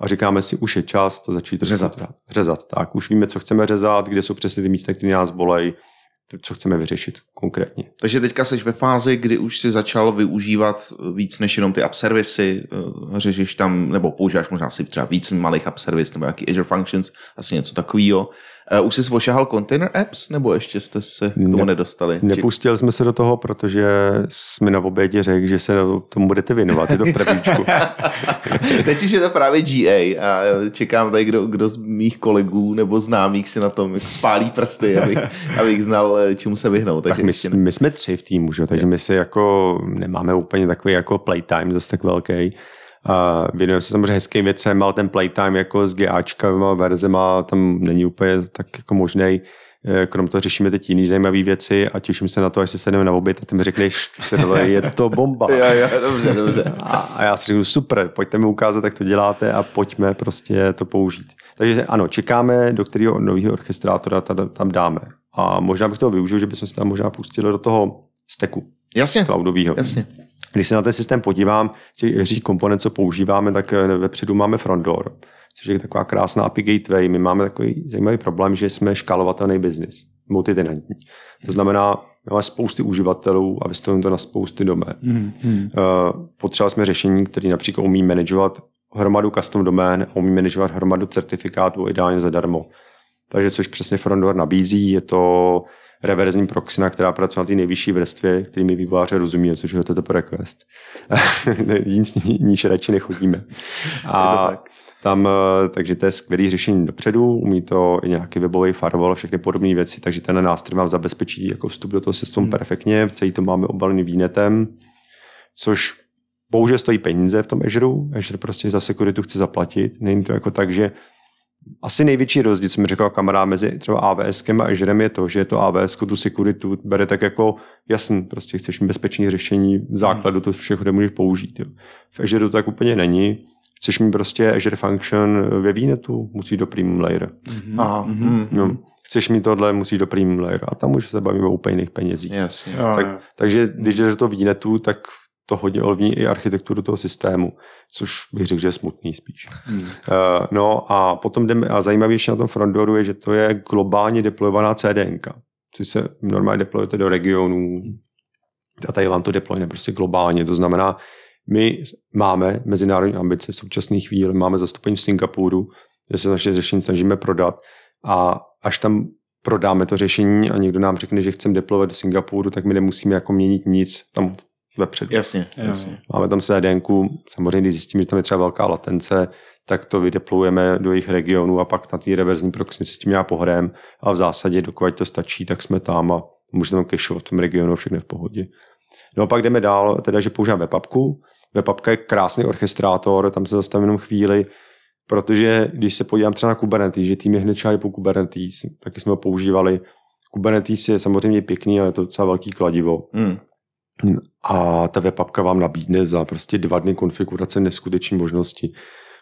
a říkáme si, už je čas to začít řezat. Řezat, tak. Už víme, co chceme řezat, kde jsou přesně ty místa, které nás bolejí, co chceme vyřešit konkrétně. Takže teďka jsi ve fázi, kdy už si začal využívat víc než jenom ty app servisy, eh, řešíš tam, nebo používáš možná si třeba víc malých app servis, nebo nějaký Azure Functions, asi něco takového. Uh, už jsi ošahal container apps, nebo ještě jste se k tomu ne, nedostali? Nepustili jsme se do toho, protože jsme na obědě řekl, že se tomu budete věnovat, je to v prvníčku. (laughs) Teď už je to právě GA a čekám tady, kdo, kdo z mých kolegů nebo známých si na tom spálí prsty, abych, abych znal, eh, čemu se vyhnout. Takže tak my, my, jsme tři v týmu, že? takže my si jako nemáme úplně takový jako playtime zase tak velký a věnujeme se samozřejmě hezkým věcem, ale ten playtime jako s GAčkama, verzema tam není úplně tak jako možný. Eh, krom toho řešíme teď jiný zajímavé věci a těším se na to, až se sedneme na oběd a ty mi řekneš, je to bomba. (laughs) jo, jo, dobře, dobře. A, a já si řeknu, super, pojďte mi ukázat, jak to děláte a pojďme prostě to použít. Takže ano, čekáme, do kterého nového orchestrátora tam dáme. A možná bych to využil, že bychom se tam možná pustili do toho steku. Jasně. Cloudového. Jasně. Když se na ten systém podívám, těch hřích komponent, co používáme, tak eh, vepředu máme frontdoor, což je taková krásná API gateway. My máme takový zajímavý problém, že jsme škálovatelný biznis, multitenantní. To znamená, máme spousty uživatelů a vystavujeme to na spousty domén. Mm, hmm. Potřebovali jsme řešení, které například umí manažovat hromadu custom domén a umí manažovat hromadu certifikátů ideálně zadarmo. Takže což přesně Frontdoor nabízí, je to reverzní proxina, která pracuje na té nejvyšší vrstvě, který mi vývojáře rozumí, což je toto request. (laughs) Níž radši nechodíme. (laughs) A tam, eh, takže to je skvělé řešení dopředu, umí to i nějaký webový firewall, všechny podobné věci, takže ten nástroj vám zabezpečí jako vstup do toho systému hmm. perfektně, celý to máme obalený výnetem, což bohužel stojí peníze v tom Azure. Azure prostě za sekuritu chce zaplatit. Není to jako tak, že asi největší rozdíl, co mi řekl kamarád mezi třeba AWS a Azure je to, že to AWS tu sekuritu bere tak jako jasný, prostě chceš mít bezpečné řešení v základu, to všechno nemůžeš použít. Jo. V Azure to tak úplně není. Chceš mít prostě Azure Function ve VNetu, musíš do premium layer. Mm-hmm. Aha. Mm-hmm. No. Chceš mít tohle, musíš do premium layer. A tam už se bavíme o úplně jiných penězích. Jasně. Tak, takže když jdeš do toho VNetu, tak to hodně ovlivní i architekturu toho systému, což bych řekl, že je smutný spíš. Hmm. Uh, no a potom jdeme, a zajímavější na tom frontdooru je, že to je globálně deployovaná CDN, což se normálně deployujete do regionů a tady vám to deployne prostě globálně. To znamená, my máme mezinárodní ambice v současné chvíli, máme zastupení v Singapuru, kde se naše řešení snažíme prodat a až tam prodáme to řešení a někdo nám řekne, že chceme deployovat do Singapuru, tak my nemusíme jako měnit nic. Tam vepředu. Jasně, jasně. Máme tam CDNku, samozřejmě když zjistíme, že tam je třeba velká latence, tak to vydeplujeme do jejich regionu a pak na té reverzní proxy si s tím já pohrem a v zásadě, dokud to stačí, tak jsme tam a můžeme tam cacheovat v tom regionu, všechno v pohodě. No a pak jdeme dál, teda, že používám webapku. Webapka je krásný orchestrátor, tam se zastavím jenom chvíli, protože když se podívám třeba na Kubernetes, že tým je hned po Kubernetes, taky jsme ho používali. Kubernetes je samozřejmě pěkný, ale je to docela velký kladivo. Hmm. A ta webapka vám nabídne za prostě dva dny konfigurace neskutečné možnosti.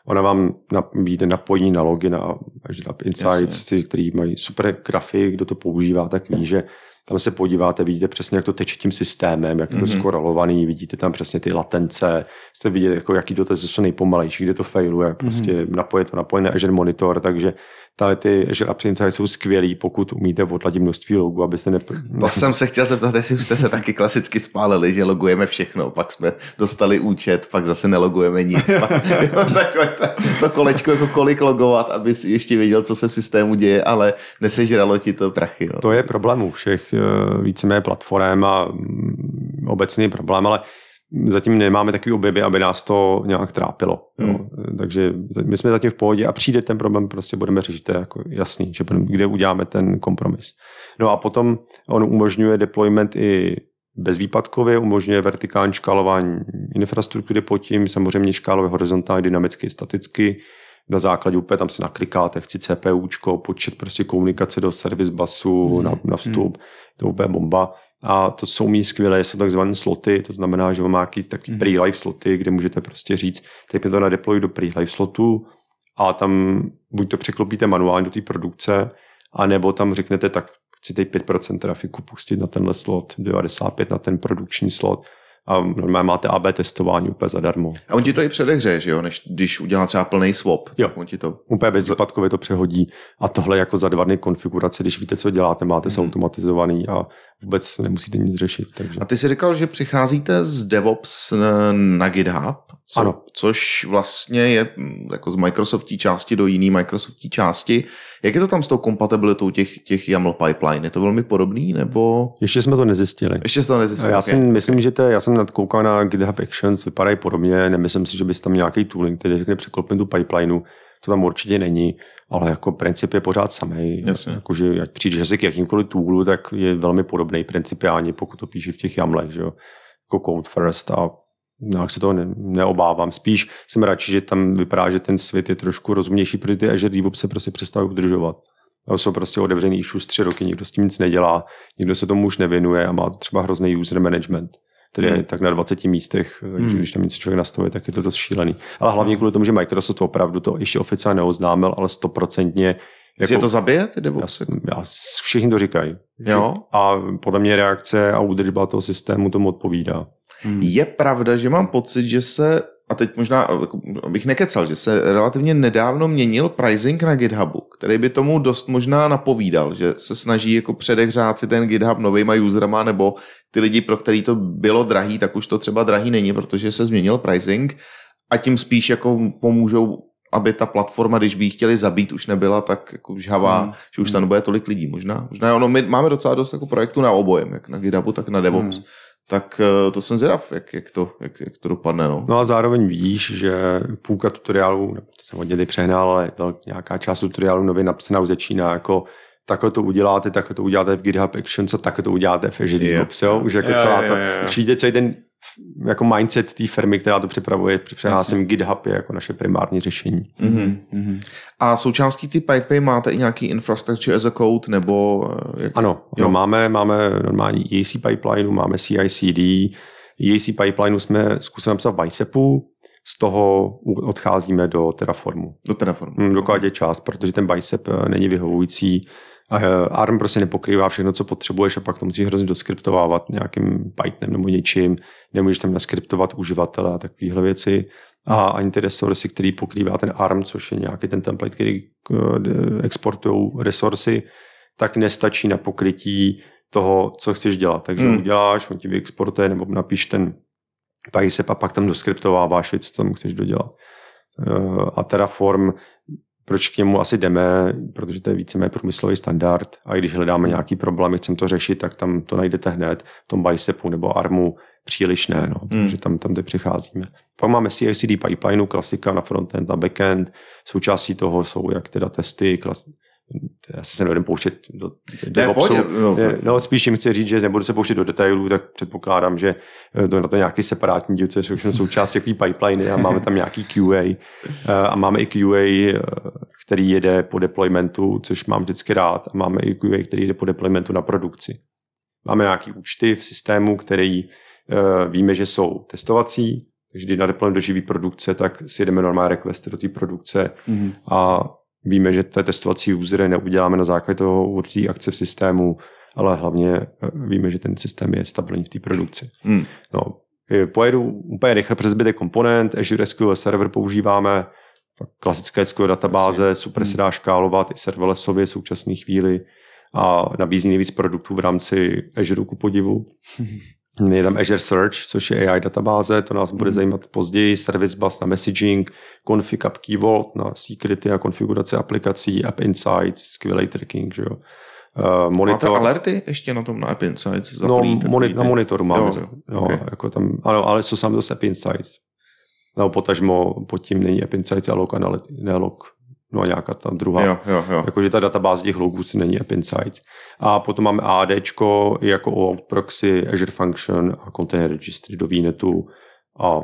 Ona vám nabídne napojení na login a Azure App Insights, ty, který mají super grafy, kdo to používá, tak ví, že tam se podíváte, vidíte přesně, jak to teče tím systémem, jak je to mm-hmm. skorelovaný, vidíte tam přesně ty latence, jste vidět, jako, jaký dotazy jsou nejpomalejší, kde to failuje, prostě mm-hmm. napoje to napojené Azure Monitor, takže tady ty Azure App Insights jsou skvělý, pokud umíte odladit množství logů, abyste ne... To jsem se chtěl zeptat, jestli už jste se taky klasicky spálili, že logujeme všechno, pak jsme dostali účet, pak zase nelogujeme nic. Pak, (laughs) takové to, to kolečko, jako kolik logovat, aby si ještě věděl, co se v systému děje, ale nesežralo ti to prachy. No. To je problém u všech eh, víceméně platform a mm, obecný problém, ale zatím nemáme takový objevy, aby nás to nějak trápilo. Hmm. Jo. Takže my jsme zatím v pohodě a přijde ten problém, prostě budeme řešit, to je jako jasný, že budeme, kde uděláme ten kompromis. No a potom on umožňuje deployment i bezvýpadkově, umožňuje vertikální škálování infrastruktury pod tím, samozřejmě škálové horizontálně, dynamicky, staticky, na základě úplně tam si naklikáte, chci CPUčko, počet prostě komunikace do service busu, hmm. na, na vstup, hmm. to je úplně bomba. A to jsou mý skvělé, jsou takzvané sloty, to znamená, že má nějaký takový hmm. pre-live sloty, kde můžete prostě říct, teď mi to na deploy do pre-live slotu a tam buď to překlopíte manuálně do té produkce, anebo tam řeknete, tak chci teď 5% trafiku pustit na tenhle slot, 95 na ten produkční slot a normálně máte AB testování úplně zadarmo. A on ti to i předehře, že jo, než když udělá třeba plný swap. Jo, on ti to... úplně bezvýpadkově to přehodí a tohle jako za dva dny konfigurace, když víte, co děláte, máte se hmm. automatizovaný a vůbec nemusíte nic řešit. Takže. A ty jsi říkal, že přicházíte z DevOps na GitHub, co, ano. což vlastně je mm, jako z Microsoftí části do jiné Microsoftí části. Jak je to tam s tou kompatibilitou těch, těch YAML pipeline? Je to velmi podobný, nebo? Ještě jsme to nezjistili. Ještě jsme to nezjistili. Já okay. si myslím, že to, já jsem nadkoukal na GitHub Actions, vypadají podobně, nemyslím si, že bys tam nějaký tooling, který řekne překlopím tu pipelineu, to tam určitě není, ale jako princip je pořád samý. Jakože ať přijdeš asi k jakýmkoliv toolu, tak je velmi podobný principiálně, pokud to píše v těch jamlech, že jo? jako code first a nějak se toho ne, neobávám. Spíš jsem radši, že tam vypadá, že ten svět je trošku rozumnější, protože ty Azure DevOps se prostě přestaví udržovat. A jsou prostě otevřený už tři roky, nikdo s tím nic nedělá, nikdo se tomu už nevěnuje a má třeba hrozný user management který hmm. je tak na 20 místech, takže hmm. když tam něco člověk nastavuje, tak je to dost šílený. Ale hlavně kvůli tomu, že Microsoft opravdu to ještě oficiálně neoznámil, ale stoprocentně jako, je to zabije ty Já, já, všichni to říkají. Jo? A podle mě reakce a údržba toho systému tomu odpovídá. Hmm. Je pravda, že mám pocit, že se a teď možná, abych nekecal, že se relativně nedávno měnil pricing na GitHubu, který by tomu dost možná napovídal, že se snaží jako předehřát si ten GitHub novejma userama, nebo ty lidi, pro který to bylo drahý, tak už to třeba drahý není, protože se změnil pricing a tím spíš jako pomůžou aby ta platforma, když by ji chtěli zabít, už nebyla tak jako žhavá, hmm. že už tam nebude tolik lidí. Možná, možná ono, my máme docela dost jako projektů na obojem, jak na GitHubu, tak na DevOps. Hmm tak eh, to jsem zvědav, jak, jak, to, jak, jak to dopadne. No. no a zároveň víš, že půlka tutoriálů, to jsem hodně přehnal, ale nějaká část tutoriálů nově napsaná už začíná jako takhle to uděláte, takhle to uděláte v GitHub Actions a takhle to uděláte v Azure DevOps, jo? Už jako celá to, už vidíte celý ten jako mindset té firmy, která to připravuje, přenáším GitHub je jako naše primární řešení. Mm-hmm. A součástí ty pipeline máte i nějaký infrastructure as a code, nebo... Eh, jak... Ano, jo. máme, máme normální EAC pipeline, máme CI/CD, EAC pipeline jsme zkusili napsat v Bicepu, z toho odcházíme do Terraformu. Do Terraformu. Hmm, dokud je část, protože ten Bicep eh, není vyhovující ARM prostě nepokrývá všechno, co potřebuješ a pak to musíš hrozně doskriptovávat nějakým Pythonem nebo něčím, nemůžeš tam naskriptovat uživatele a takovéhle věci. A ani ty resursy, který pokrývá ten ARM, což je nějaký ten template, který eh, exportují resursy, tak nestačí na pokrytí toho, co chceš dělat. Takže hmm. uděláš, on ti vyexportuje nebo napíš ten bicep a pak tam doskriptováváš věc, co tam chceš dodělat. Eh, a Terraform proč k němu asi jdeme, protože to je víceméně průmyslový standard a když hledáme nějaký problém, chceme to řešit, tak tam to najdete hned v tom Bicepu nebo Armu, příliš ne, no, takže tam, tam teď přicházíme. Pak máme CI/CD pipeline, klasika na frontend a backend. Součástí toho jsou jak teda testy, klas, já se nebudu pouštět do DevOpsu. pohodě, no. Ne, no, spíš tím chci říct, že nebudu se pouštět do detailů, tak předpokládám, že eh, to je na to nějaký separátní díl, co je všechno součást takový pipeline a máme tam nějaký QA eh, a máme i QA, eh, který jede po deploymentu, což mám vždycky rád a máme i QA, který jede po deploymentu na produkci. Máme nějaký účty v systému, který víme, že jsou testovací, takže když na deployment do živý produkce, tak si jedeme normální requesty do té produkce mm-hmm. a víme, že té testovací usery neuděláme na základě toho určitý akce v systému, ale hlavně eh, víme, že ten systém je stabilní v té produkci. Hmm. No, pojedu úplně rychle přes zbytek komponent, Azure SQL Server používáme, klasické SQL databáze, super se dá škálovat i serverlessově v současné chvíli a nabízí nejvíc produktů v rámci Azure ku podivu. (laughs) Je tam Azure Search, což je AI databáze, to nás bude zajímat později, Service Bus na messaging, config app key vault na security a konfigurace aplikací, App Insights, skvělý tracking, že jo. Uh, monitor. Máte alerty ještě na tom na App Insights? No, moni- na monitoru máme. Jo, jo, okay. jako tam, ano, ale jsou sami zase App Insights. No, potažmo pod tím není App Insights a log, ne log no a nějaká ta druhá. Jo, jo, jo. Jakože ta databáze těch logů si není App Insights. A potom máme AD jako OAuth proxy, Azure Function a Container Registry do VNetu a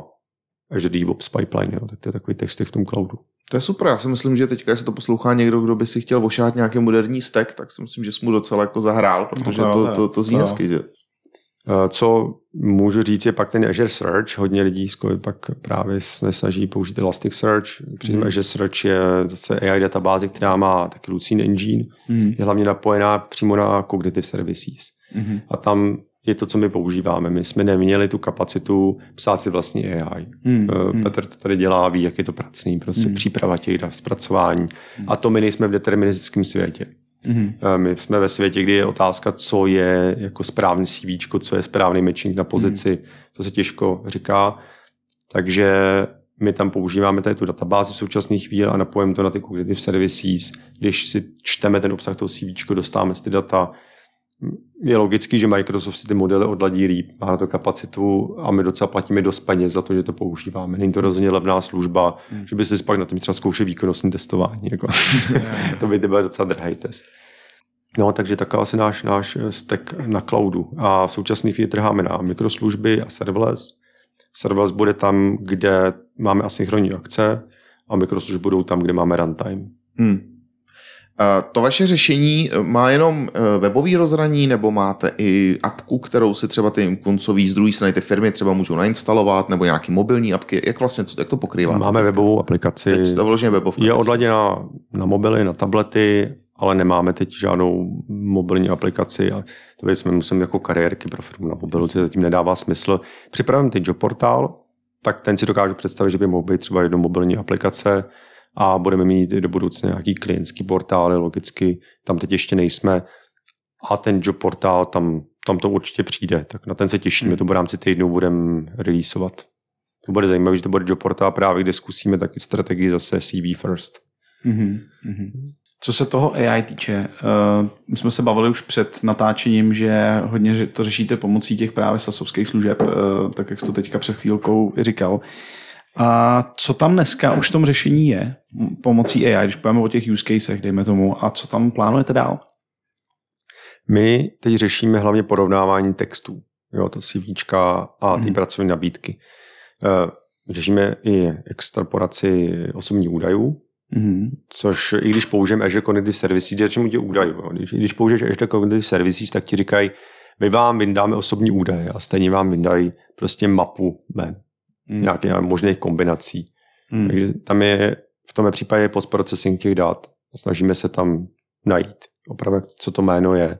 Azure DevOps pipeline. Jo. Tak to je takový text v tom cloudu. To je super, já si myslím, že teďka, jestli to poslouchá někdo, kdo by si chtěl vošát nějaký moderní stack, tak si myslím, že jsi mu docela jako zahrál, protože no to, to, to, to zní hezky, že? Eh, co můžu říct, je pak ten Azure Search. Hodně lidí pak právě se snaží použít Elasticsearch. Přitom mm. Azure Search je zase AI databáze, která má taky Lucene Engine. Mm. Je hlavně napojená přímo na Cognitive Services. Mm. A tam je to, co my používáme. My jsme neměli tu kapacitu psát si vlastní AI. Mm. Petr to tady dělá, ví, jak je to pracný, prostě mm. příprava těch dat, zpracování. Mm. A to my nejsme v deterministickém světě. Mm-hmm. My jsme ve světě, kdy je otázka, co je jako správný CV, co je správný matching na pozici, mm-hmm. to se těžko říká. Takže my tam používáme tady tu databázi v současné chvíli a napojíme to na ty cognitive services. Když si čteme ten obsah toho CV, dostáváme si ty data. Je logický, že Microsoft si ty modely odladí líp, má na to kapacitu a my docela platíme dost peněz za to, že to používáme. Není to rozhodně levná služba, hmm. že by si pak na tom třeba zkoušel výkonnostní testování. Jako. (laughs) to by byl docela drahý test. No, takže takový asi náš, náš stack na cloudu. A v současné chvíli trháme na mikroslužby a serverless. Serverless bude tam, kde máme asynchronní akce a mikroslužby budou tam, kde máme runtime. Hmm. To vaše řešení má jenom e, webový rozhraní, nebo máte i apku, kterou si třeba ty koncový zdroj ty firmy třeba můžou nainstalovat, nebo nějaký mobilní apky? Jak vlastně, jak to pokrývá? Máme webovou aplikaci. Teď to webovka. Je odladěna na mobily, na tablety, ale nemáme teď žádnou mobilní aplikaci a to jsme musíme jako kariérky pro firmu na mobilu, to zatím nedává smysl. Připravím teď job portál, tak ten si dokážu představit, že by mohl být třeba jedno mobilní aplikace a budeme mít do budoucna nějaký klientský portály, logicky tam teď ještě nejsme a ten job portál tam, tam to určitě přijde, tak na ten se těšíme, to v rámci týdnu budeme releaseovat. To bude zajímavé, že to bude job portál právě, kde zkusíme taky strategii zase CV first. Mm-hmm. Co se toho AI týče, uh, my jsme se bavili už před natáčením, že hodně to řešíte pomocí těch právě sasovských služeb, uh, tak jak jsi to teďka před chvílkou říkal. A co tam dneska už v tom řešení je pomocí AI, když pojeme o těch use casech, dejme tomu, a co tam plánujete dál? My teď řešíme hlavně porovnávání textů, jo, to CVčka a ty hmm. pracovní nabídky. Uh, řešíme i extraporaci osobních údajů, Mm-hmm. Což i když použijeme Azure Cognitive Services, je čemu tě údajů. Když, když použiješ Azure Cognitive Services, tak ti říkají, my vám vydáme osobní údaje a stejně vám vydají prostě mapu men, mm. nějakých možných kombinací. Mm. Takže tam je v tom případě postprocessing těch dat a snažíme se tam najít opravdu, co to jméno je.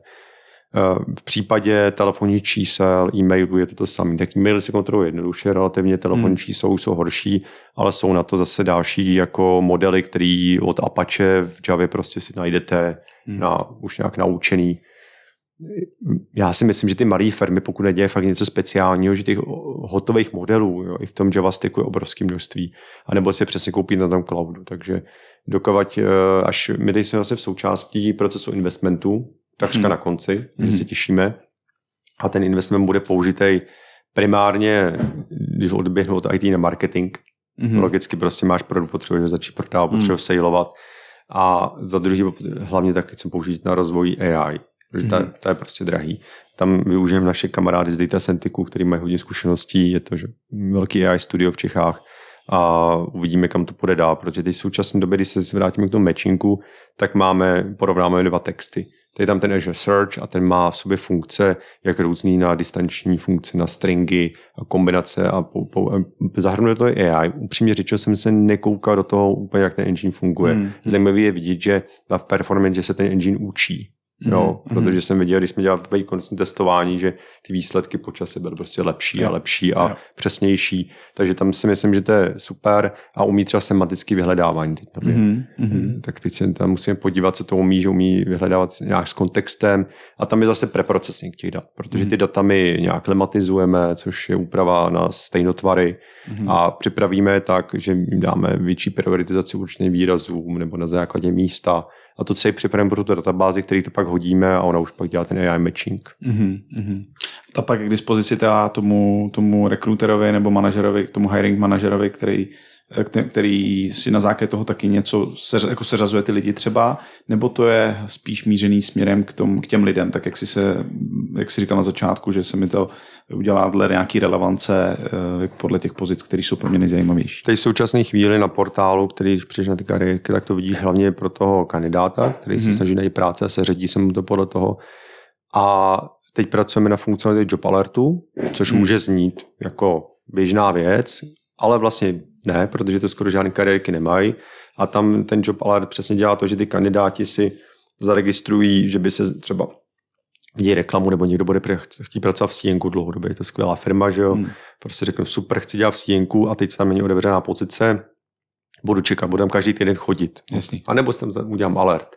V případě telefonních čísel, e-mailů je to to samé. Tak e-mail si kontroluje jednoduše, relativně telefonní hmm. čísla jsou horší, ale jsou na to zase další jako modely, který od Apache v Javě prostě si najdete hmm. na, už nějak naučený. Já si myslím, že ty malé firmy, pokud neděje fakt něco speciálního, že těch hotových modelů jo, i v tom JavaSticku je obrovské množství, anebo si přesně koupit na tom cloudu. Takže dokovat, eh, až my teď jsme zase v součástí procesu investmentu, takřka hmm. na konci, hmm. že se těšíme. A ten investment bude použitý primárně, když odběhnu od IT na marketing, Mhm. logicky prostě máš produkt, potřebuješ začít prodávat, potřebuješ hmm. sejlovat a za druhý hlavně tak chcem použít na rozvoj AI, protože to, to je prostě drahý. Tam využijeme naše kamarády z Data Centiku, který mají hodně zkušeností, je to že velký AI studio v Čechách a uvidíme, kam to půjde dál, protože teď v současné době, když se vrátíme k tomu matchingu, tak máme, porovnáme dva texty. To je tam ten Azure Search a ten má v sobě funkce, jak různý na distanční funkce, na stringy a kombinace a po, po, zahrnuje to i AI. Upřímně řečeno jsem se nekoukal do toho úplně, jak ten engine funguje. Hmm. Zajímavé je vidět, že na performance že se ten engine učí. Jo, mm, protože jsem viděl, když jsme dělali konstantní testování, že ty výsledky po čase byly prostě lepší jo. a lepší a jo. přesnější. Takže tam si myslím, že to je super a umí třeba sematický vyhledávání. Teď mm, mm. Tak teď se tam musíme podívat, co to umí, že umí vyhledávat nějak s kontextem a tam je zase preprocessing těch dat, protože ty data my nějak lematizujeme, což je úprava na stejnotvary mm. a připravíme tak, že jim dáme větší prioritizaci určitým výrazům nebo na základě místa a to celé připravíme pro tu databázi, který to pak hodíme a ona už pak dělá ten AI matching. Mm-hmm. Ta pak je k dispozici teda tomu, tomu rekruterovi nebo manažerovi, tomu hiring manažerovi, který který si na základě toho taky něco se, jako seřazuje ty lidi třeba, nebo to je spíš mířený směrem k, tom, k těm lidem, tak jak si, se, jak si říkal na začátku, že se mi to udělá dle nějaký relevance eh, podle těch pozic, které jsou pro mě nejzajímavější. Teď v současné chvíli na portálu, který přijdeš na ty kariérky, tak to vidíš hlavně pro toho kandidáta, který hmm. se mhm. snaží najít práce a seřadí se mu to podle toho. A teď pracujeme na funkcionalitě job alertu, což hmm. může znít jako běžná věc, ale vlastně ne, protože to skoro žádné kariérky nemají. A tam ten job alert přesně dělá to, že ty kandidáti si zaregistrují, že by se třeba vidí reklamu, nebo někdo bude chtít pracovat v Stěnku dlouhodobě, je to skvělá firma, že jo. Hmm. Prostě řeknu, super, chci dělat v Stěnku a teď tam není otevřená pozice, budu čekat, budu tam každý týden chodit. Jasný. A nebo tam udělám alert.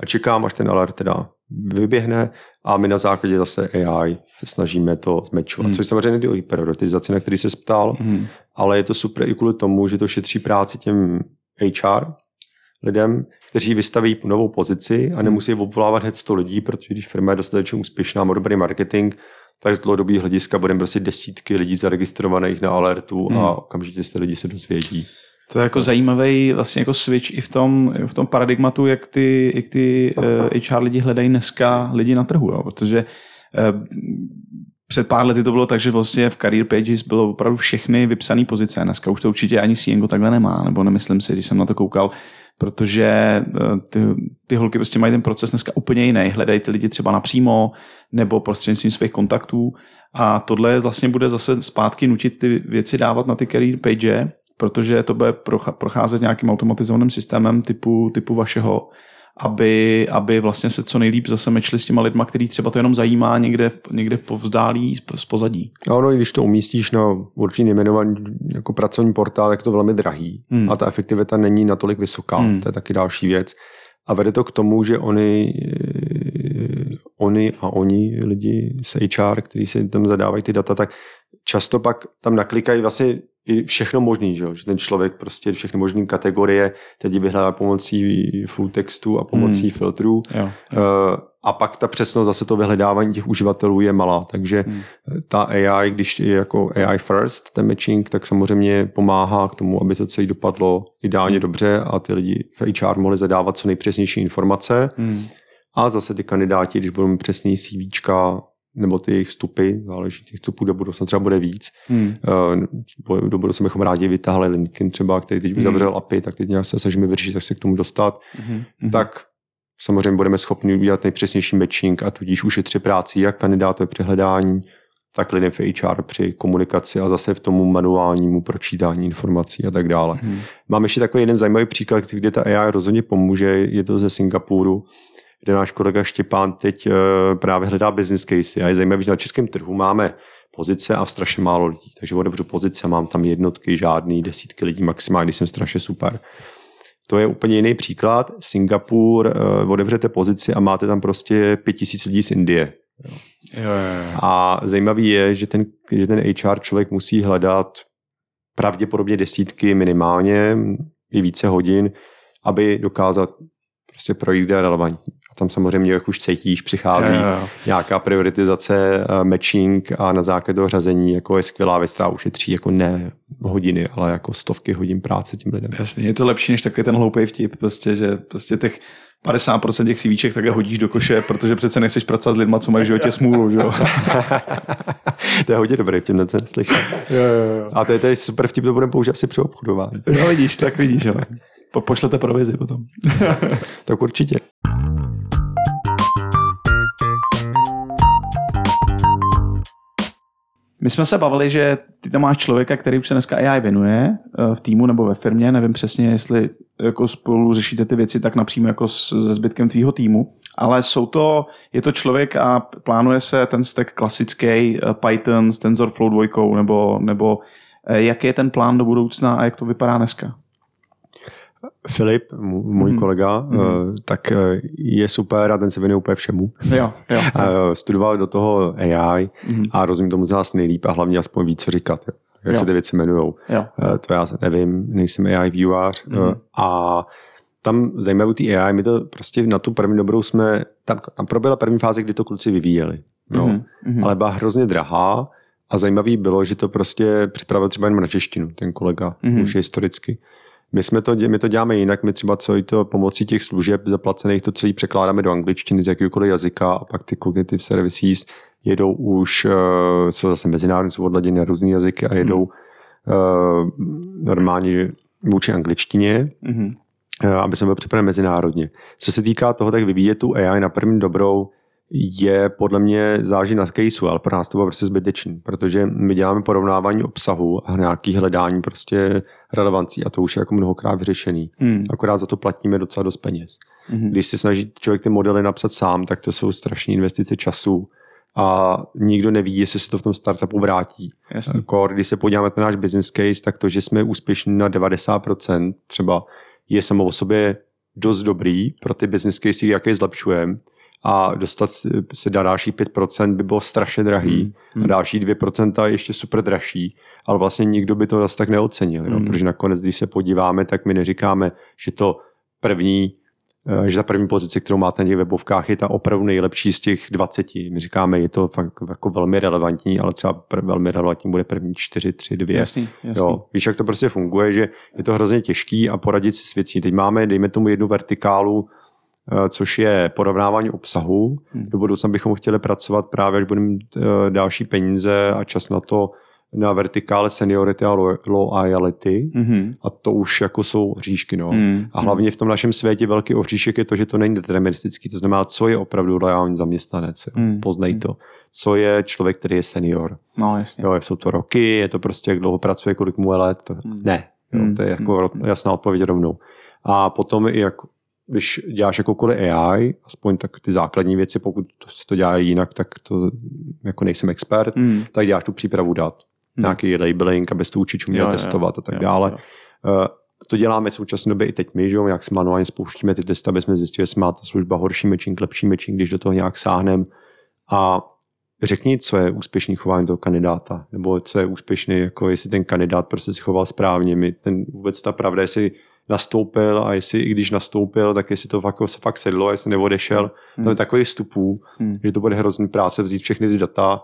A čekám, až ten alert teda vyběhne a my na základě zase AI se snažíme to zmečovat. Hmm. Což samozřejmě jde o prioritizaci, na který se ptal, hmm. ale je to super i kvůli tomu, že to šetří práci těm HR lidem, kteří vystaví novou pozici a nemusí obvolávat hned 100 lidí, protože když firma je dostatečně úspěšná, má dobrý marketing, tak z dlouhodobý hlediska budeme prostě desítky lidí zaregistrovaných na alertu hmm. a okamžitě ty lidi se dozvědí. To je jako zajímavý vlastně jako switch i v tom, v tom paradigmatu, jak ty, jak ty uh, eh, HR lidi hledají dneska lidi na trhu, jo? protože uh, před pár lety to bylo tak, že vlastně v Career Pages bylo opravdu všechny vypsané pozice. Dneska už to určitě ani Siengo takhle nemá, nebo nemyslím si, když jsem na to koukal, protože eh, ty, ty holky prostě mají ten proces dneska úplně jiný. Hledají ty lidi třeba napřímo nebo prostřednictvím svých kontaktů a tohle vlastně bude zase zpátky nutit ty věci dávat na ty career page, protože to bude procházet nějakým automatizovaným systémem typu, typu vašeho, aby, aby vlastně se co nejlíp zase mečli s těma lidma, který třeba to jenom zajímá někde, někde povzdálí z pozadí. No, no, když to umístíš na určitý nejmenovaný jako pracovní portál, tak to velmi drahý hmm. a ta efektivita není natolik vysoká. Hmm. To je taky další věc. A vede to k tomu, že oni, oni a oni lidi z HR, kteří si tam zadávají ty data, tak často pak tam naklikají vlastně i všechno možný, že, že ten člověk prostě všechny možné kategorie teď vyhledá pomocí full textu a pomocí hmm. filtrů. Jo, jo. Uh, a pak ta přesnost zase to vyhledávání těch uživatelů je malá, takže hmm. ta AI, když je jako AI first, ten matching, tak samozřejmě pomáhá k tomu, aby to celé dopadlo ideálně hmm. dobře a ty lidi v HR mohli zadávat co nejpřesnější informace. Hmm. A zase ty kandidáti, když budou mít přesný CVčka, nebo ty jejich vstupy, záleží těch vstupů do budoucna třeba bude víc. Hmm. Uh, do budoucna bychom rádi vytáhli LinkedIn třeba, který teď uzavřel hmm. API, tak teď nějak se snažíme vyřešit, jak se k tomu dostat. Hmm. Tak samozřejmě budeme schopni udělat nejpřesnější matching a tudíž ušetřit práci jak kandidátové při hledání, tak lidem v HR při komunikaci a zase v tomu manuálnímu pročítání informací a tak dále. Hmm. Mám ještě takový jeden zajímavý příklad, kde ta AI rozhodně pomůže, je to ze Singapuru kde náš kolega Štěpán teď eh, právě hledá business case. A je zajímavé, že na českém trhu máme pozice a strašně málo lidí. Takže otevřu pozice, mám tam jednotky, žádný, desítky lidí maximálně, jsem strašně super. To je úplně jiný příklad. Singapur, uh, otevřete pozici a máte tam prostě pět tisíc lidí z Indie. Jo. Jo, jo, jo. A zajímavý je, že ten, že ten HR člověk musí hledat pravděpodobně desítky minimálně, i více hodin, aby dokázal prostě projít, kde je relevantní. A tam samozřejmě, jak už cítíš, přichází jo. nějaká prioritizace, eh, matching a na základě toho řazení jako je skvělá věc, která ušetří jako ne hodiny, ale jako stovky hodin práce tím lidem. Jasně, je to lepší než takový ten hloupý vtip, prostě, že prostě těch 50% těch CVček také hodíš do koše, protože přece nechceš pracovat s lidma, co mají v životě smůlu, že jo? (laughs) to je hodně dobré, tím jsem slyšel. jo, jo, jo. A to je, to je super vtip, to budeme použít asi při obchodování. No vidíš, tak vidíš, jo. Po, pošlete provizi potom. (laughs) Tak určitě. My jsme se bavili, že ty tam máš člověka, který už se dneska AI věnuje eh, v týmu nebo ve firmě, nevím přesně, jestli jako spolu řešíte ty věci tak napřímo jako se zbytkem tvýho týmu, ale jsou to, je to člověk a plánuje se ten stack klasický eh, Python s TensorFlow 2 nebo, nebo eh, jaký je ten plán do budoucna a jak to vypadá dneska? Filip, můj Mhm. kolega, mm. tak eh, je super a ten se věnuje úplně všemu. Jo, jo. A (laughs) Studoval do toho AI Mhm. a rozumím tomu z nás nejlíp a hlavně aspoň ví, co říkat. Jak Jo. se ty věci jmenují. To já nevím, nejsem AI vývojář. Mhm. A tam zajímavé ty AI, my to prostě na tu první dobrou jsme, tam, tam proběhla první fáze, kdy to kluci vyvíjeli. No. Mhm. Ale byla hrozně drahá a zajímavý bylo, že to prostě připravil třeba jenom na češtinu, ten kolega, mm-hmm. už historicky. My, jsme to, my to děláme jinak, my třeba co i to pomocí těch služeb zaplacených to celý překládáme do angličtiny z jakýkokoliv jazyka a pak ty cognitive services jedou už, uh, jsou zase mezinárodní, jsou odladěny na různé jazyky a jedou uh, normálně vůči angličtině, eh, aby jsem byl připraven mezinárodně. Co se týká toho, tak vyvíjet tu AI na první dobrou, je podle mě záleží na caseu, ale pro nás to bylo prostě zbytečný, protože my děláme porovnávání obsahu a nějaký hledání prostě relevancí a to už je jako mnohokrát vyřešený. Hmm. Akorát za to platíme docela dost peněz. Mhm. Když se snaží člověk ty modely napsat sám, tak to jsou strašné investice času a nikdo neví, jestli se to v tom startupu vrátí. Jasně. Core, když se podíváme na náš business case, tak to, že jsme úspěšní na 90%, třeba je samo o sobě dost dobrý pro ty business casey, jak je zlepšujeme a dostat se na další 5% by bylo strašně drahý Hmm. a další 2% ještě super dražší, ale vlastně nikdo by to zase tak neocenil, jo? Hmm. protože nakonec, když se podíváme, tak my neříkáme, že to první eh, že ta první pozice, kterou máte na těch webovkách, je ta opravdu nejlepší z těch 20. My říkáme, je to fakt jako velmi relevantní, ale třeba pr- velmi relevantní bude první 4, 3, 2. Jasný, jasný. Jo, víš, jak to prostě funguje, že je to hrozně těžký a poradit si s věcí. Teď máme, dejme tomu jednu vertikálu, což je porovnávání obsahu. Hmm. Do budoucna bychom chtěli pracovat právě, až budeme eh, další peníze a čas na to na vertikále seniority a lo- loyalty. Mhm. A to už jako jsou hříšky. No. Hmm. A hlavně v tom našem světě velký ohříšek je to, že to není deterministický. To znamená, co je opravdu lojální zaměstnanec. Jo. Hmm. Poznej to. Co je člověk, který je senior. No, jasně. Jo, jsou to roky, je to prostě, jak dlouho pracuje, kolik mu je let. To, ne, jo, Hmm. to je jako jasná odpověď rovnou. A potom i jak, když děláš jakoukoliv AI, aspoň tak ty základní věci, pokud se to dělá jinak, tak to jako nejsem expert, Hmm. tak děláš tu přípravu dat. Nějaký labeling, abys to učič uměl Jo, jo, jo. testovat a tak Jo, dále. jo. Eh, To děláme v současné době i teď my, že jo, jak se manuálně spouštíme ty testy, aby jsme zjistili, jestli má ta služba horší matching, lepší matching, když do toho nějak sáhneme. A řekni, co je úspěšný chování toho kandidáta, nebo co je úspěšný, jako jestli ten kandidát prostě si choval správně. My ten, vůbec ta pravda, jestli nastoupil a jestli i když nastoupil, tak jestli to fakt, se fakt sedlo, jestli neodešel. Tam je takových vstupů, Hmm. že to bude hrozný práce vzít všechny ty data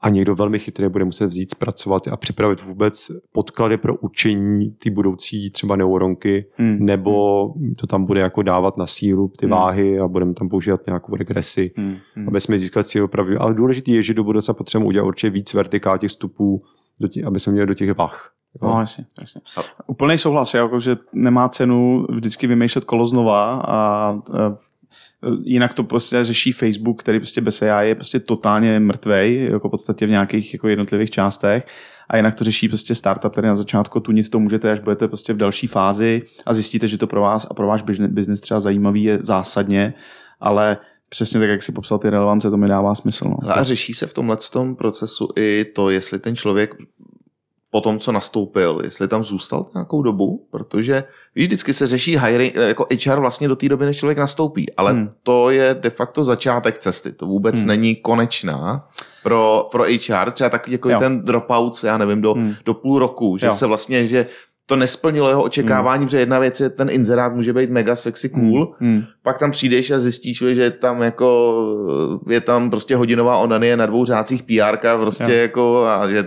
a někdo velmi chytrý bude muset vzít, zpracovat a připravit vůbec podklady pro učení ty budoucí třeba neuronky, Hmm. nebo to tam bude jako dávat na sílu ty Hmm. váhy a budeme tam používat nějakou regresi, Hmm. Hmm. aby jsme získali cíl opravdu. Ale důležité je, že do budoucna potřebujeme udělat určitě víc vertikál těch vstupů, do aby jsme měli do těch vah. Jo. No, jasně, jasně. Úplný souhlas, jako, že nemá cenu vždycky vymýšlet kolo znova a, a jinak to prostě řeší Facebook, který prostě bez AI je prostě totálně mrtvej, jako v podstatě v nějakých jako jednotlivých částech a jinak to řeší prostě startup, který na začátku tunit to můžete, až budete prostě v další fázi a zjistíte, že to pro vás a pro váš business- business třeba zajímavý je zásadně, ale přesně tak, jak si popsal ty relevance, to mi dává smysl. No. A řeší se v tomhle tom procesu i to, jestli ten člověk po tom, co nastoupil, jestli tam zůstal nějakou dobu, protože víš, vždycky se řeší hiring, jako HR vlastně do té doby, než člověk nastoupí, ale Hmm. hmm. to je de facto začátek cesty, to vůbec Hmm. hmm. není konečná pro, pro HR, třeba takový jako Jo. ten dropout, já nevím, do, Hmm. hmm. do půl roku, že Jo. se vlastně, že to nesplnilo jeho očekávání, hmm. protože jedna věc je, ten inzerát může být mega sexy cool, Hmm. pak tam přijdeš a zjistíš, že tam jako je tam prostě hodinová onanie na dvou řádcích PR, prostě Jo. jako a že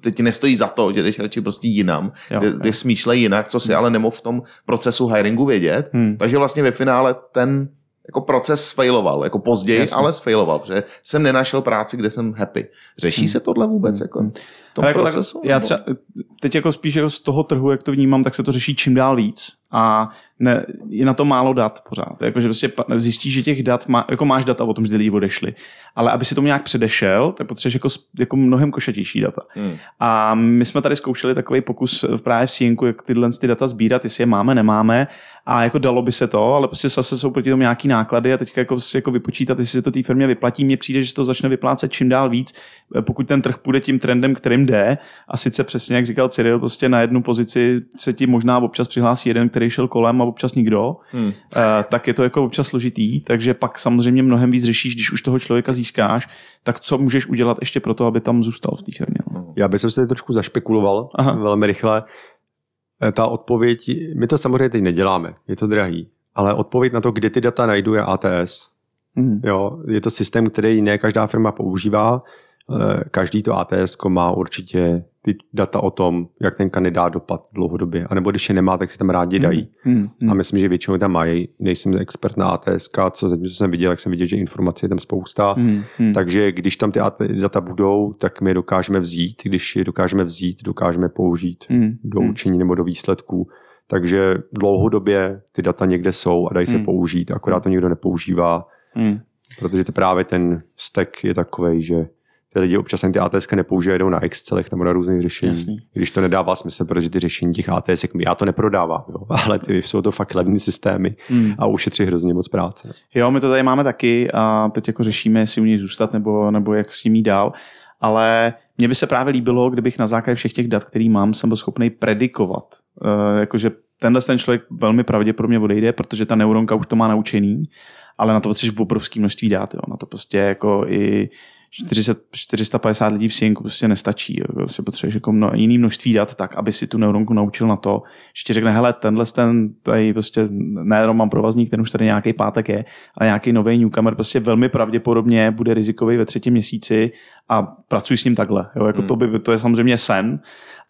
to ti nestojí za to, že jdeš radši prostě jinam, Jo, kde, kde smýšlej jinak, co si ale nemohl v tom procesu hiringu vědět. Hmm. Takže vlastně ve finále ten jako proces sfailoval, jako později, Jasně. ale sfailoval, protože jsem nenašel práci, kde jsem happy. Řeší se tohle vůbec jako v tom Ale jako tak, procesu? já nebo- třeba, teď jako spíš jako z toho trhu, jak to vnímám, tak se to řeší čím dál víc. A ne, je na to málo dat pořád. Jako, že prostě zjistíš, že těch dat, má, jako máš data o tom, že ty lidi odešli. Ale aby si tomu nějak předešel, tak potřebuješ jako, jako mnohem košatější data. Hmm. A my jsme tady zkoušeli takový pokus v právě v Sienku, jak tyhle ty data sbírat, jestli je máme, nemáme. A jako dalo by se to, ale prostě zase jsou proti tomu nějaký náklady a teďka jako, jako vypočítat, jestli se to té firmě vyplatí. Mně přijde, že se to začne vyplácet čím dál víc, pokud ten trh půjde tím trendem, kterým jde. A sice přesně, jak říkal Cyril, prostě na jednu pozici se ti možná občas přihlásí jeden, který šel kolem a občas nikdo. Hmm. Eh, tak je to jako občas složitý, takže pak samozřejmě mnohem víc řešíš, když už toho člověka získáš, tak co můžeš udělat ještě pro to, aby tam zůstal v té firmě. No. Já bych se tady trošku zašpekuloval Aha. velmi rychle. Eh, Ta odpověď, my to samozřejmě teď neděláme, je to drahý, ale odpověď na to, kde ty data najdu, je ATS. Hmm. Jo, je to systém, který ne každá firma používá. Eh, Každý to ATS má určitě ty data o tom, jak ten kandidát dopad dlouhodobě. A nebo když je nemá, tak si tam rádi dají. Hmm. A myslím, že většinou tam mají. Nejsem expert na ATS, co zatím jsem viděl, jak jsem viděl, že informací je tam spousta. Hmm. Hmm. Takže když tam ty AT data budou, tak my je dokážeme vzít. Když je dokážeme vzít, dokážeme použít Hmm. do učení nebo do výsledků. Takže dlouhodobě ty data někde jsou a dají se Hmm. použít, akorát to nikdo nepoužívá, Hmm. protože to právě ten stack je takový, že ty lidi občas ani ty ATS nepoužívají, jdou na Excelech nebo na různých řešení. Jasný. Když to nedává smysl, protože ty řešení těch ATS, já to neprodávám, jo, (laughs) ale ty jsou to fakt levné systémy Hmm. a ušetří hrozně moc práce. Jo, my to tady máme taky a teď jako řešíme, jestli u něj zůstat nebo, nebo jak s ním jít dál. Ale mně by se právě líbilo, kdybych na základě všech těch dat, který mám, jsem byl schopný predikovat. Uh, jakože tenhle ten člověk velmi pravděpodobně odejde, protože ta neuronka už to má naučený, ale na to potřebuješ obrovské množství dát. Jo. Na to prostě jako i 40, 450 lidí v Sienku prostě nestačí. Jo. Prostě potřebuješ jako mno, jiný množství dat tak, aby si tu neuronku naučil na to, že ti řekne, hele, tenhle ten, tady prostě ne mám provazník, ten už tady nějaký pátek je, ale nějaký nový newcomer prostě velmi pravděpodobně bude rizikový ve třetím měsíci a pracuji s ním takhle. Jo. Jako Hmm. to, by, to je samozřejmě sen,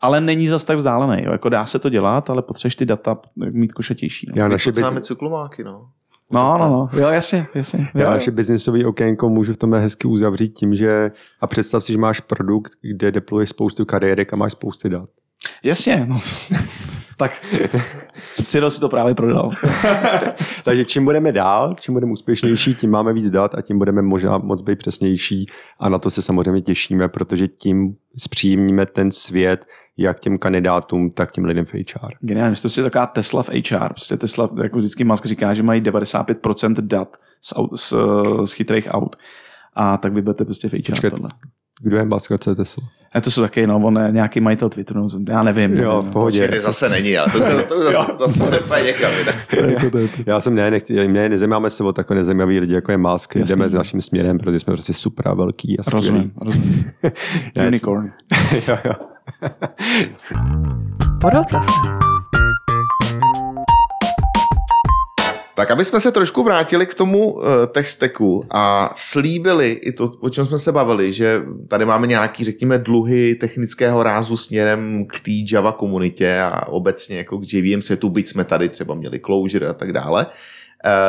ale není zas tak vzdálený. Jo. Jako dá se to dělat, ale potřebuješ ty data mít košatější. No. Já naše, máme cyklomáky, no. No, no, no. Jo, jasně, jasně. Jo, já naše biznisové okénko můžu v tomhle hezky uzavřít tím, že a představ si, že máš produkt, kde deployuješ spoustu kariérek a máš spousty dat. Jasně, no. (laughs) tak Cyril si to právě prodal. (laughs) Takže čím budeme dál, čím budeme úspěšnější, tím máme víc dat a tím budeme možná moc být přesnější a na to se samozřejmě těšíme, protože tím zpříjemníme ten svět jak těm kandidátům, tak těm lidem v HR. Geniálně, to si taková Tesla v HR. Prostě Tesla, jako vždycky Musk říká, že mají 95% dat z, aut, z, z chytrých aut. A tak vy budete prostě v HR. Počkej, tohle. Kdo je Musk a co je Tesla? A to jsou taky, no, on je nějaký majitel Twitteru, no, já nevím. Jo, nevím, v pohodě. Počkej, ty zase není, ale to už to už zase, zase nepáje někam. jinak. (laughs) Já jsem ne, nechci, ne, nezajímáme se o takové nezajímavý lidi, jako je Musk, Jasný. jdeme s naším směrem, protože jsme prostě super velký a skvělý. Rozumím, rozumím. (laughs) Unicorn. (laughs) jo, jo. (laughs) Podvodce se. Tak aby jsme se trošku vrátili k tomu uh, tech stacku a slíbili i to, o čem jsme se bavili, že tady máme nějaký, řekněme, dluhy technického rázu směrem k té Java komunitě a obecně jako k JVM setu, byť jsme tady třeba měli Clojure a tak dále. Uh,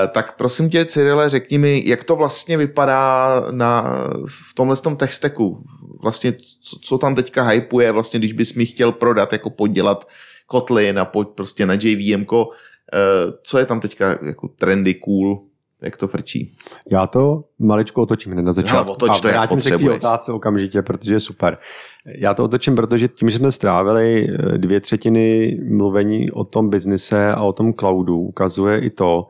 tak prosím tě, Cyrile, řekni mi, jak to vlastně vypadá na, v tomhle tom tech stacku? Vlastně, co, co tam teďka hypuje, vlastně, když bys mi chtěl prodat, jako podělat Kotlin a pojď prostě na JVM, Eh, co je tam teďka jako trendy, cool, jak to frčí? Já to maličko otočím hned na začátku. otoč to, a jak vrátím se k té otázce okamžitě, protože je super. Já to otočím, protože tím, že jsme strávili eh, dvě třetiny mluvení o tom biznise a o tom cloudu, ukazuje i to,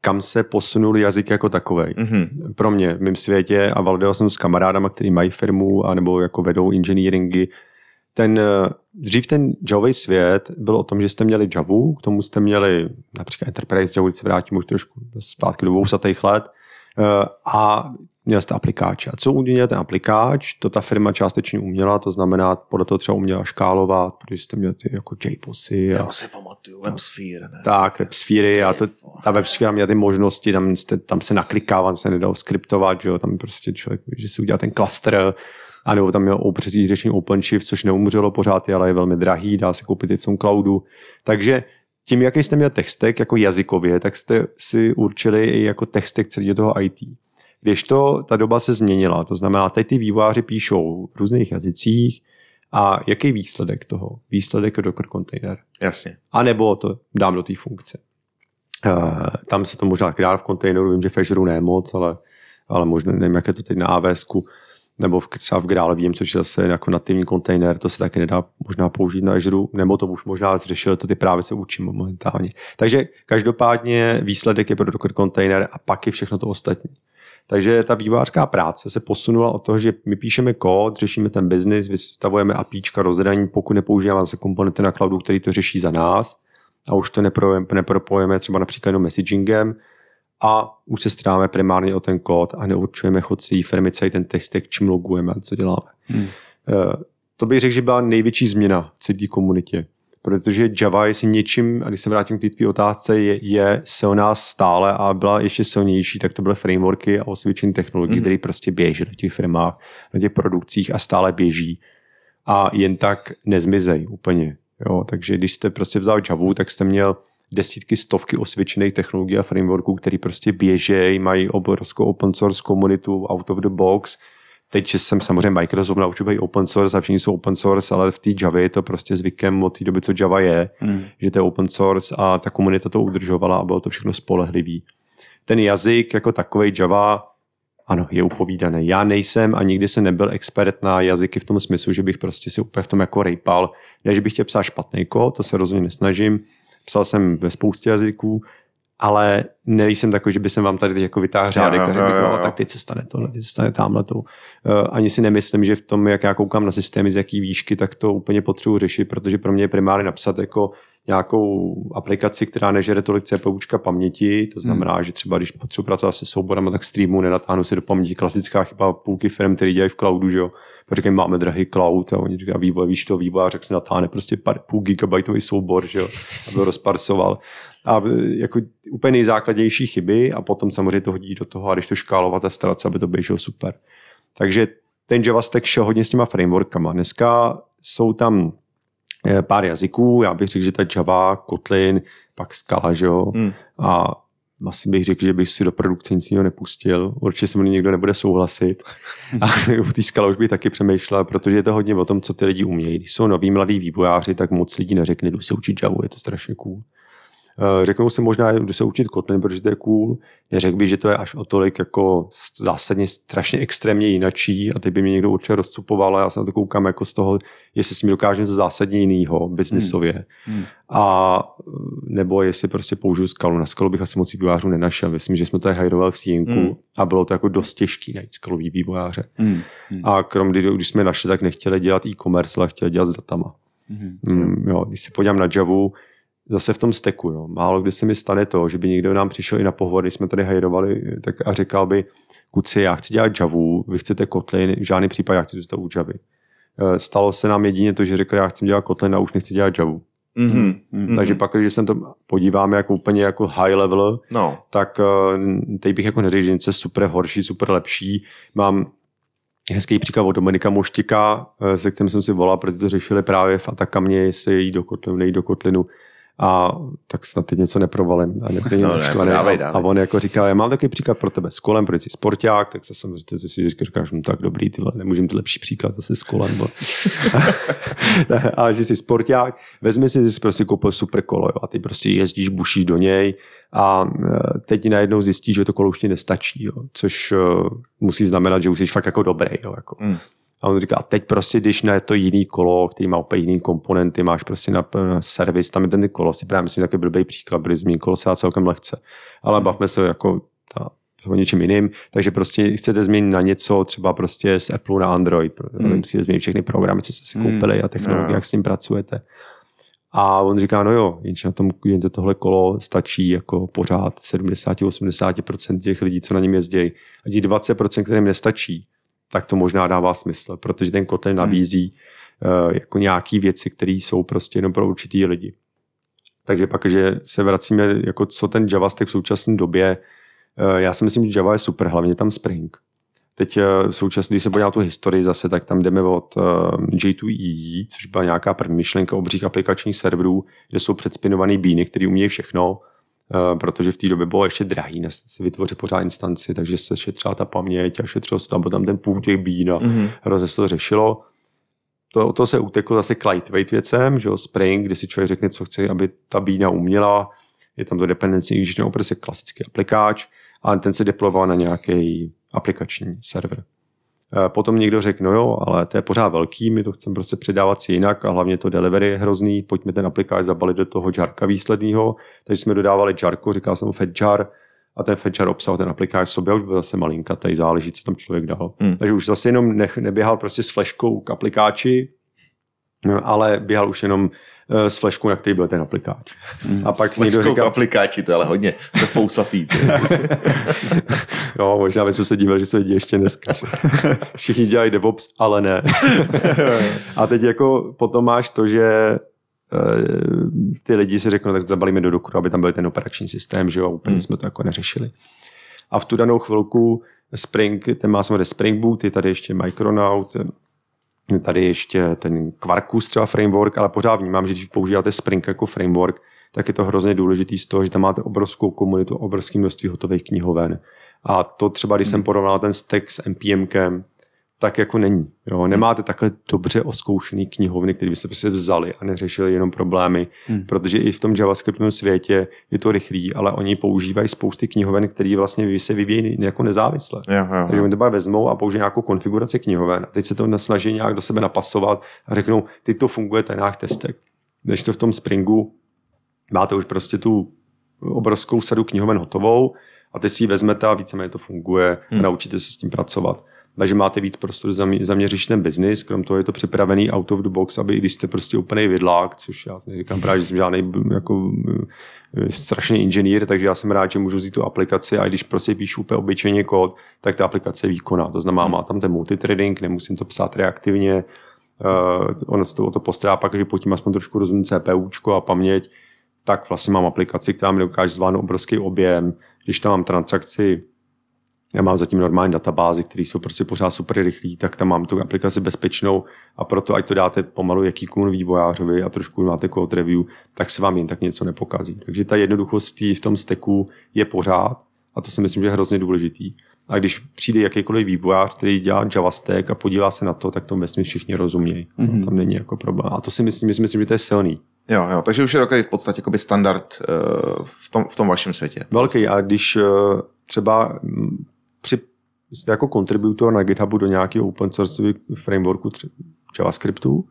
kam se posunul jazyk jako takový. Mhm. Pro mě v mém světě a validal jsem s kamarádama, kteří mají firmu a nebo jako vedou engineeringy, ten, eh, dřív ten Javový svět byl o tom, že jste měli Javu, k tomu jste měli například Enterprise Java, když se vrátím už trošku zpátky do 200. let, eh, a měl jste aplikáč. A co uměl ten aplikáč, to ta firma částečně uměla, to znamená, podle toho třeba uměla škálovat, protože jste měli ty jako JPOSy. A, Já si pamatuju, WebSphere, ne? tak, WebSphere a to, ta WebSphere měla ty možnosti, tam, jste, tam se naklikává, tam se nedalo skriptovat, že jo, tam prostě člověk, že si udělal ten cluster, a nebo tam měl přesně řešení OpenShift, což neumřelo pořád, ale je velmi drahý, dá se koupit i v tom cloudu. Takže tím, jaký jste měl textek jako jazykově, tak jste si určili i jako textek celého toho IT. Když to, ta doba se změnila, to znamená, teď ty vývojáři píšou v různých jazycích a jaký je výsledek toho? Výsledek je Docker container. Jasně. A nebo to dám do té funkce. Uh, tam se to možná dá v kontejneru, vím, že v Azure ne moc, ale, ale možná nevím, jak je to teď na AWS, nebo v, třeba v Graal vím, což je zase jako nativní kontejner, to se taky nedá možná použít na Azure, nebo to už možná zřešil, to ty právě se učím momentálně. Takže každopádně výsledek je pro Docker kontejner a pak je všechno to ostatní. Takže ta vývojářská práce se posunula od toho, že my píšeme kód, řešíme ten biznis, vystavujeme APIčka, rozhraní, pokud nepoužíváme zase komponenty na cloudu, který to řeší za nás a už to nepropojeme třeba například jenom messagingem a už se staráme primárně o ten kód a neurčujeme chod svý firmy, celý ten textek, čím logujeme a co děláme. Hmm. To bych řekl, že byla největší změna v celé komunitě protože Java je si něčím, a když se vrátím k té otázce, je, je silná stále a byla ještě silnější, tak to byly frameworky a osvědčené technologie, mm. které prostě běží do těch firmách, na těch produkcích a stále běží a jen tak nezmizejí úplně. Jo, takže když jste prostě vzal Java, tak jste měl desítky, stovky osvědčených technologií a frameworků, které prostě běžejí, mají obrovskou open source komunitu out of the box, Teď jsem samozřejmě Microsoft naučil být open source a všichni jsou open source, ale v té Java je to prostě zvykem od té doby, co Java je, hmm. že to je open source a ta komunita to udržovala a bylo to všechno spolehlivý. Ten jazyk jako takový Java, ano, je upovídaný. Já nejsem a nikdy jsem nebyl expert na jazyky v tom smyslu, že bych prostě si úplně v tom jako rejpal. Ne, že bych chtěl psát špatný kód, to se rozhodně nesnažím. Psal jsem ve spoustě jazyků, ale nejsem takový, že by jsem vám tady jako vytáhl řádek a řekl bych, no, tak teď se stane to, teď se stane tamhle to. Uh, ani si nemyslím, že v tom, jak já koukám na systémy, z jaký výšky, tak to úplně potřebuji řešit, protože pro mě je primárně napsat jako nějakou aplikaci, která nežere tolik CPUčka paměti, to znamená, hmm. že třeba když potřebuji pracovat se souborem, tak streamu nenatáhnu si do paměti klasická chyba půlky firm, který dělají v cloudu, že jo. Říkají, máme drahý cloud a oni říkají, vývoj, víš to, vývoj, řekl si natáhne prostě půl gigabajtový soubor, že jo, aby ho rozparsoval. A jako úplně nejzákladnější chyby a potom samozřejmě to hodí do toho a když to škálovat a starat se, aby to běželo super. Takže ten JavaStack šel hodně s těma frameworkama. Dneska jsou tam eh, pár jazyků, já bych řekl, že ta Java, Kotlin, pak Scala, že jo, hmm. a asi bych řekl, že bych si do produkce nic jiného nepustil. Určitě se mnou někdo nebude souhlasit. A (laughs) u té skala už bych taky přemýšlel, protože je to hodně o tom, co ty lidi umějí. Když jsou noví mladí vývojáři, tak moc lidí neřekne, jdu se učit Java, je to strašně cool. Eh, řeknou si možná, jdu se učit Kotlin, protože to je cool. Neřekl bych, že to je až o tolik jako zásadně strašně extrémně jinačí a teď by mě někdo určitě rozcupoval a já se na to koukám jako z toho, jestli s ním dokážeme to zásadně jinýho biznisově. Hmm. Hmm. A nebo jestli prostě použiju skalu. Na skalu bych asi moc vývojářů nenašel. Myslím, že jsme to hajrovali v Sínku hmm. a bylo to jako dost těžký najít skalový vývojáře. Hmm. Hmm. A krom když jsme našli, tak nechtěli dělat e-commerce, ale chtěli dělat s datama. Hmm. Hmm, jo, když se podívám na Javu, zase v tom steku. Jo. Málo kdy se mi stane to, že by někdo nám přišel i na pohovor, když jsme tady hajrovali, tak a říkal by, kuci, já chci dělat Javu, vy chcete Kotlin, v žádný případ já chci zůstat u Javy. Eh, stalo se nám jedině to, že řekl, já chci dělat Kotlin a už nechci dělat Javu. Mm-hmm. Mm-hmm. Takže pak, když se to podíváme jako úplně jako high level, no. tak uh, teď bych jako neřekl, že něco super horší, super lepší. Mám hezký příklad od Dominika Moštika, eh, se kterým jsem si volal, protože to řešili právě v Atakamě, jestli jít do Kotlinu, nejít do Kotlinu a tak snad teď něco neprovalím. A, no, ne, dávej, dávej. a on jako říkal, já mám takový příklad pro tebe s kolem, protože jsi sporták, tak se samozřejmě ty si říkáš, no tak dobrý, tyhle, nemůžu mít lepší příklad zase s kolem. Bo. (laughs) a že jsi sporták, vezmi si, že jsi prostě koupil super kolo jo, a ty prostě jezdíš, bušíš do něj a e, teď najednou zjistíš, že to kolo už ti nestačí, jo, což uh, musí znamenat, že už jsi fakt jako dobrý. Jo, jako. Mm. A on říká, a teď prostě, když na to jiný kolo, který má úplně jiný komponenty, máš prostě na, na servis, tam je ten kolo, si právě myslím, takový blbý příklad, byli zmíní kolo se celkem lehce. Ale hmm. bavme se jako ta, o něčem jiným, takže prostě chcete změnit na něco, třeba prostě z Apple na Android, mm. musíte změnit všechny programy, co jste si koupili mm. a technologie, mm. jak s ním pracujete. A on říká, no jo, jenže na tom jen to tohle kolo stačí jako pořád 70-80% těch lidí, co na něm jezdí. A těch 20%, kterým nestačí, tak to možná dává smysl, protože ten kotlin nabízí uh, jako nějaký věci, které jsou prostě jenom pro určitý lidi. Takže pak, že se vracíme, jako co ten JavaStack v současné době, uh, já si myslím, že Java je super, hlavně tam Spring. Teď v současné, když se podívám na tu historii zase, tak tam jdeme od J2EE, což byla nějaká první myšlenka obřích aplikačních serverů, kde jsou předspinované bíny, které umějí všechno, protože v té době bylo ještě drahý si vytvořit pořád instanci, takže se šetřila ta paměť a šetřilo se tam, tam ten půl těch bín a mm-hmm. hrozně se to řešilo. To, to se uteklo zase k lightweight věcem, že jo, Spring, kdy si člověk řekne, co chce, aby ta bína uměla, je tam to dependency engineer, prostě klasický aplikáč, a ten se deployoval na nějaký aplikační server. Eh, potom někdo řekl, no jo, ale to je pořád velký, my to chceme prostě předávat si jinak a hlavně to delivery je hrozný, pojďme ten aplikáč zabalit do toho jarka výsledného. Takže jsme dodávali jarko, říkal jsem fed jar, a ten fetcher obsah ten aplikáč sobě už byl zase malinka, tady záleží, co tam člověk dal. Hmm. Takže už zase jenom nech, neběhal prostě s fleškou k aplikáči, ale běhal už jenom s fleškou, na který byl ten aplikáč. Hmm. A pak s někdo říkal... aplikáči, to je ale hodně to fousatý. no, (laughs) možná bychom se divili, že se vidí ještě dneska. (laughs) Všichni dělají DevOps, ale ne. (laughs) a teď jako potom máš to, že eh, ty lidi si řeknou, tak zabalíme do dokumentu, aby tam byl ten operační systém, že jo, a úplně hmm. jsme to jako neřešili. A v tu danou chvilku Spring, ten má samozřejmě Spring Boot, je tady ještě Micronaut, tady ještě ten Quarkus třeba framework, ale pořád vnímám, že když používáte Spring jako framework, tak je to hrozně důležitý z toho, že tam máte obrovskou komunitu, obrovské množství hotových knihoven. A to třeba, když jsem porovnal ten stack s NPMkem, tak jako není. Jo? Nemáte takhle dobře oskoušený knihovny, které by se prostě vzali a neřešili jenom problémy, hmm. protože i v tom JavaScriptovém světě je to rychlý, ale oni používají spousty knihoven, které vlastně se vyvíjí jako nezávisle. Jo, jo, jo. Takže oni to vezmou a použijí nějakou konfiguraci knihoven a teď se to snaží nějak do sebe napasovat a řeknou, ty to funguje, ten náš testek. Než to v tom Springu máte už prostě tu obrovskou sadu knihoven hotovou a teď si ji vezmete a víceméně to funguje hmm. a naučíte se s tím pracovat takže máte víc prostoru zaměřit ten biznis, krom toho je to připravený out of the box, aby i když jste prostě úplný vidlák, což já neříkám právě, že jsem žádný jako eh, strašný inženýr, takže já jsem rád, že můžu vzít tu aplikaci a když prostě píšu úplně obyčejně kód, tak ta aplikace je výkonná. To znamená, má tam ten multitrading, nemusím to psát reaktivně, uh, ono se to o to postará pak, že pod tím aspoň trošku rozumím CPUčko a paměť, tak vlastně mám aplikaci, která mi dokáže zvládnout obrovský objem. Když tam mám transakci já mám zatím normální databázy, které jsou prostě pořád super rychlé, tak tam mám tu aplikaci bezpečnou a proto, ať to dáte pomalu jakýkoliv vývojářovi a trošku máte code review, tak se vám jen tak něco nepokazí. Takže ta jednoduchost v tom steku je pořád a to si myslím, že je hrozně důležitý. A když přijde jakýkoliv vývojář, který dělá JavaStack a podívá se na to, tak to myslím všichni rozumějí. Mm-hmm. No, tam není jako problém. A to si myslím, myslím, myslím, že to je silný. Jo, jo, takže už je takový v podstatě standard uh, v, tom, v tom vašem světě. Velký. A když uh, třeba při, jste jako kontributor na GitHubu do nějakého open source frameworku JavaScriptu,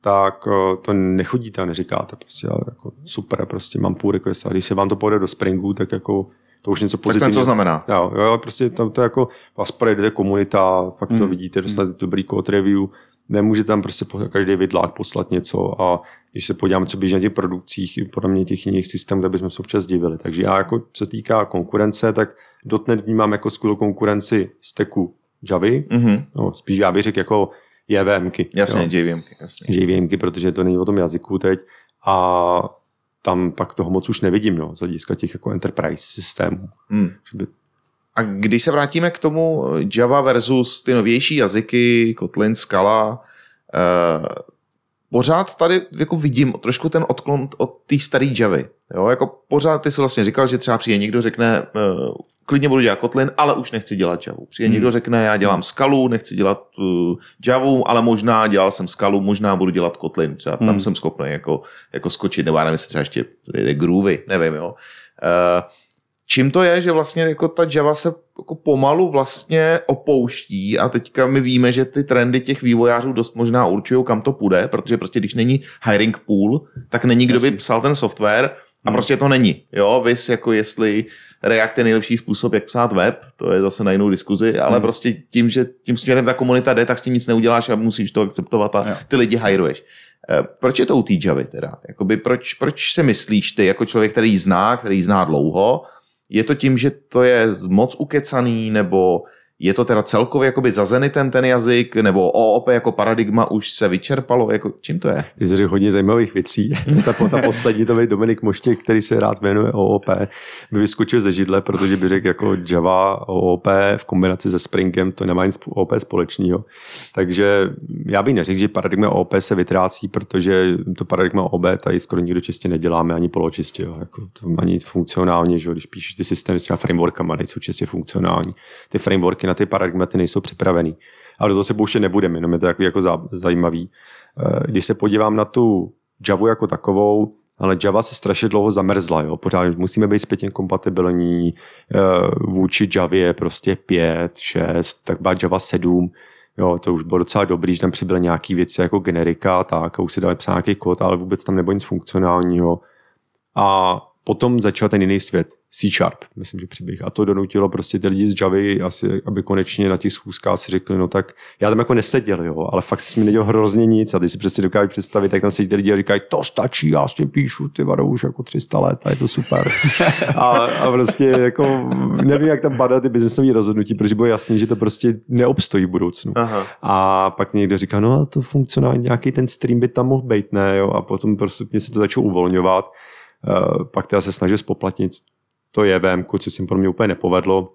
tak eh, to nechodíte a neříkáte prostě, jako super, prostě mám půl request a když se vám to pojde do Springu, tak jako to už něco pozitivního. Tak ten co znamená? Jo, jo prostě tam to jako vás projde komunita, fakt to hmm. vidíte, dostanete hmm. dobrý code review, nemůže tam prostě každý vidlák poslat něco a když se podíváme, co běží na těch produkcích, podle mě těch jiných systémů, tak bychom se občas divili. Takže já jako, co se týká konkurence, tak .NET vnímám jako skvělou konkurenci steku Javy, mm-hmm. no, spíš já bych řekl jako JVMky. Jasně, jo. JVMky. Jasně. JVMky, protože to není o tom jazyku teď a tam pak toho moc už nevidím, no, z hlediska těch jako enterprise systémů. Mm. A když se vrátíme k tomu Java versus ty novější jazyky, Kotlin, Scala, eh, pořád tady jako vidím trošku ten odklon od té staré Javy. Jo, jako pořád ty jsi vlastně říkal, že třeba přijde někdo řekne, uh, klidně budu dělat Kotlin, ale už nechci dělat Javu. Přijde hmm. někdo řekne, já dělám Skalu, nechci dělat uh, Javu, ale možná dělal jsem Skalu, možná budu dělat Kotlin. Třeba hmm. tam jsem schopný jako, jako skočit, nebo já nevím, jestli třeba ještě jde Groovy, nevím, jo. Uh, čím to je, že vlastně jako ta Java se jako pomalu vlastně opouští a teďka my víme, že ty trendy těch vývojářů dost možná určují, kam to půjde, protože prostě když není hiring pool, tak není kdo by psal ten software a hmm. prostě to není. Jo, vys jako jestli React je nejlepší způsob, jak psát web, to je zase na jinou diskuzi, ale hmm. prostě tím, že tím směrem ta komunita jde, tak s tím nic neuděláš a musíš to akceptovat a ty lidi hajruješ. Eh, Proč je to u té Javy teda? Jakoby proč, proč si myslíš ty, jako člověk, který ji zná, který ji zná dlouho, je to tím, že to je moc ukecaný, nebo je to teda celkově jakoby za zenitem ten jazyk, nebo OOP jako paradigma už se vyčerpalo, jako čím to je? Ty jsi hodně zajímavých věcí. (laughs) ta, ta poslední, to byl Dominik Moštěk, který se rád jmenuje OOP, by vyskočil ze židle, protože by řekl jako Java OOP v kombinaci se Springem, to nemá nic OOP společného. Takže já bych neřekl, že paradigma OOP se vytrácí, protože to paradigma OOP tady skoro nikdo čistě neděláme, ani poločistě. Jo. Jako to ani funkcionálně, že když píšeš ty systémy s těma frameworkama, nejsou čistě funkcionální. Ty frameworky na ty paradigmaty nejsou připravený. Ale do toho se pouštět nebudeme, jenom je to jako, zajímavý. Eh, Když se podívám na tu Javu jako takovou, ale Java se strašně dlouho zamrzla, jo. Pořád musíme být zpětně kompatibilní, eh, vůči Javě prostě 5, 6, tak byla Java 7, jo, to už bylo docela dobrý, že tam přibyly nějaký věci jako generika a tak, a už se dali psát nějaký kód, ale vůbec tam nebylo nic funkcionálního. A potom začal ten jiný svět, C Sharp, myslím, že přiběh. A to donutilo prostě ty lidi z Javy, asi, aby konečně na těch schůzkách si řekli, no tak já tam jako neseděl, jo, ale fakt si mi nedělal hrozně nic a ty si přesně dokážeš představit, jak tam sedí ty lidi a říkají, to stačí, já s tím píšu, ty vado už jako 300 let a je to super. (laughs) a, a, prostě jako nevím, jak tam padá ty biznesové rozhodnutí, protože bylo jasný, že to prostě neobstojí v budoucnu. Aha. A pak někdo říká, no ale to funkcionální, nějaký ten stream by tam mohl být, ne, jo, a potom postupně se to začalo uvolňovat. Uh, pak teda se snažil spoplatnit to je VM, co se pro mě úplně nepovedlo.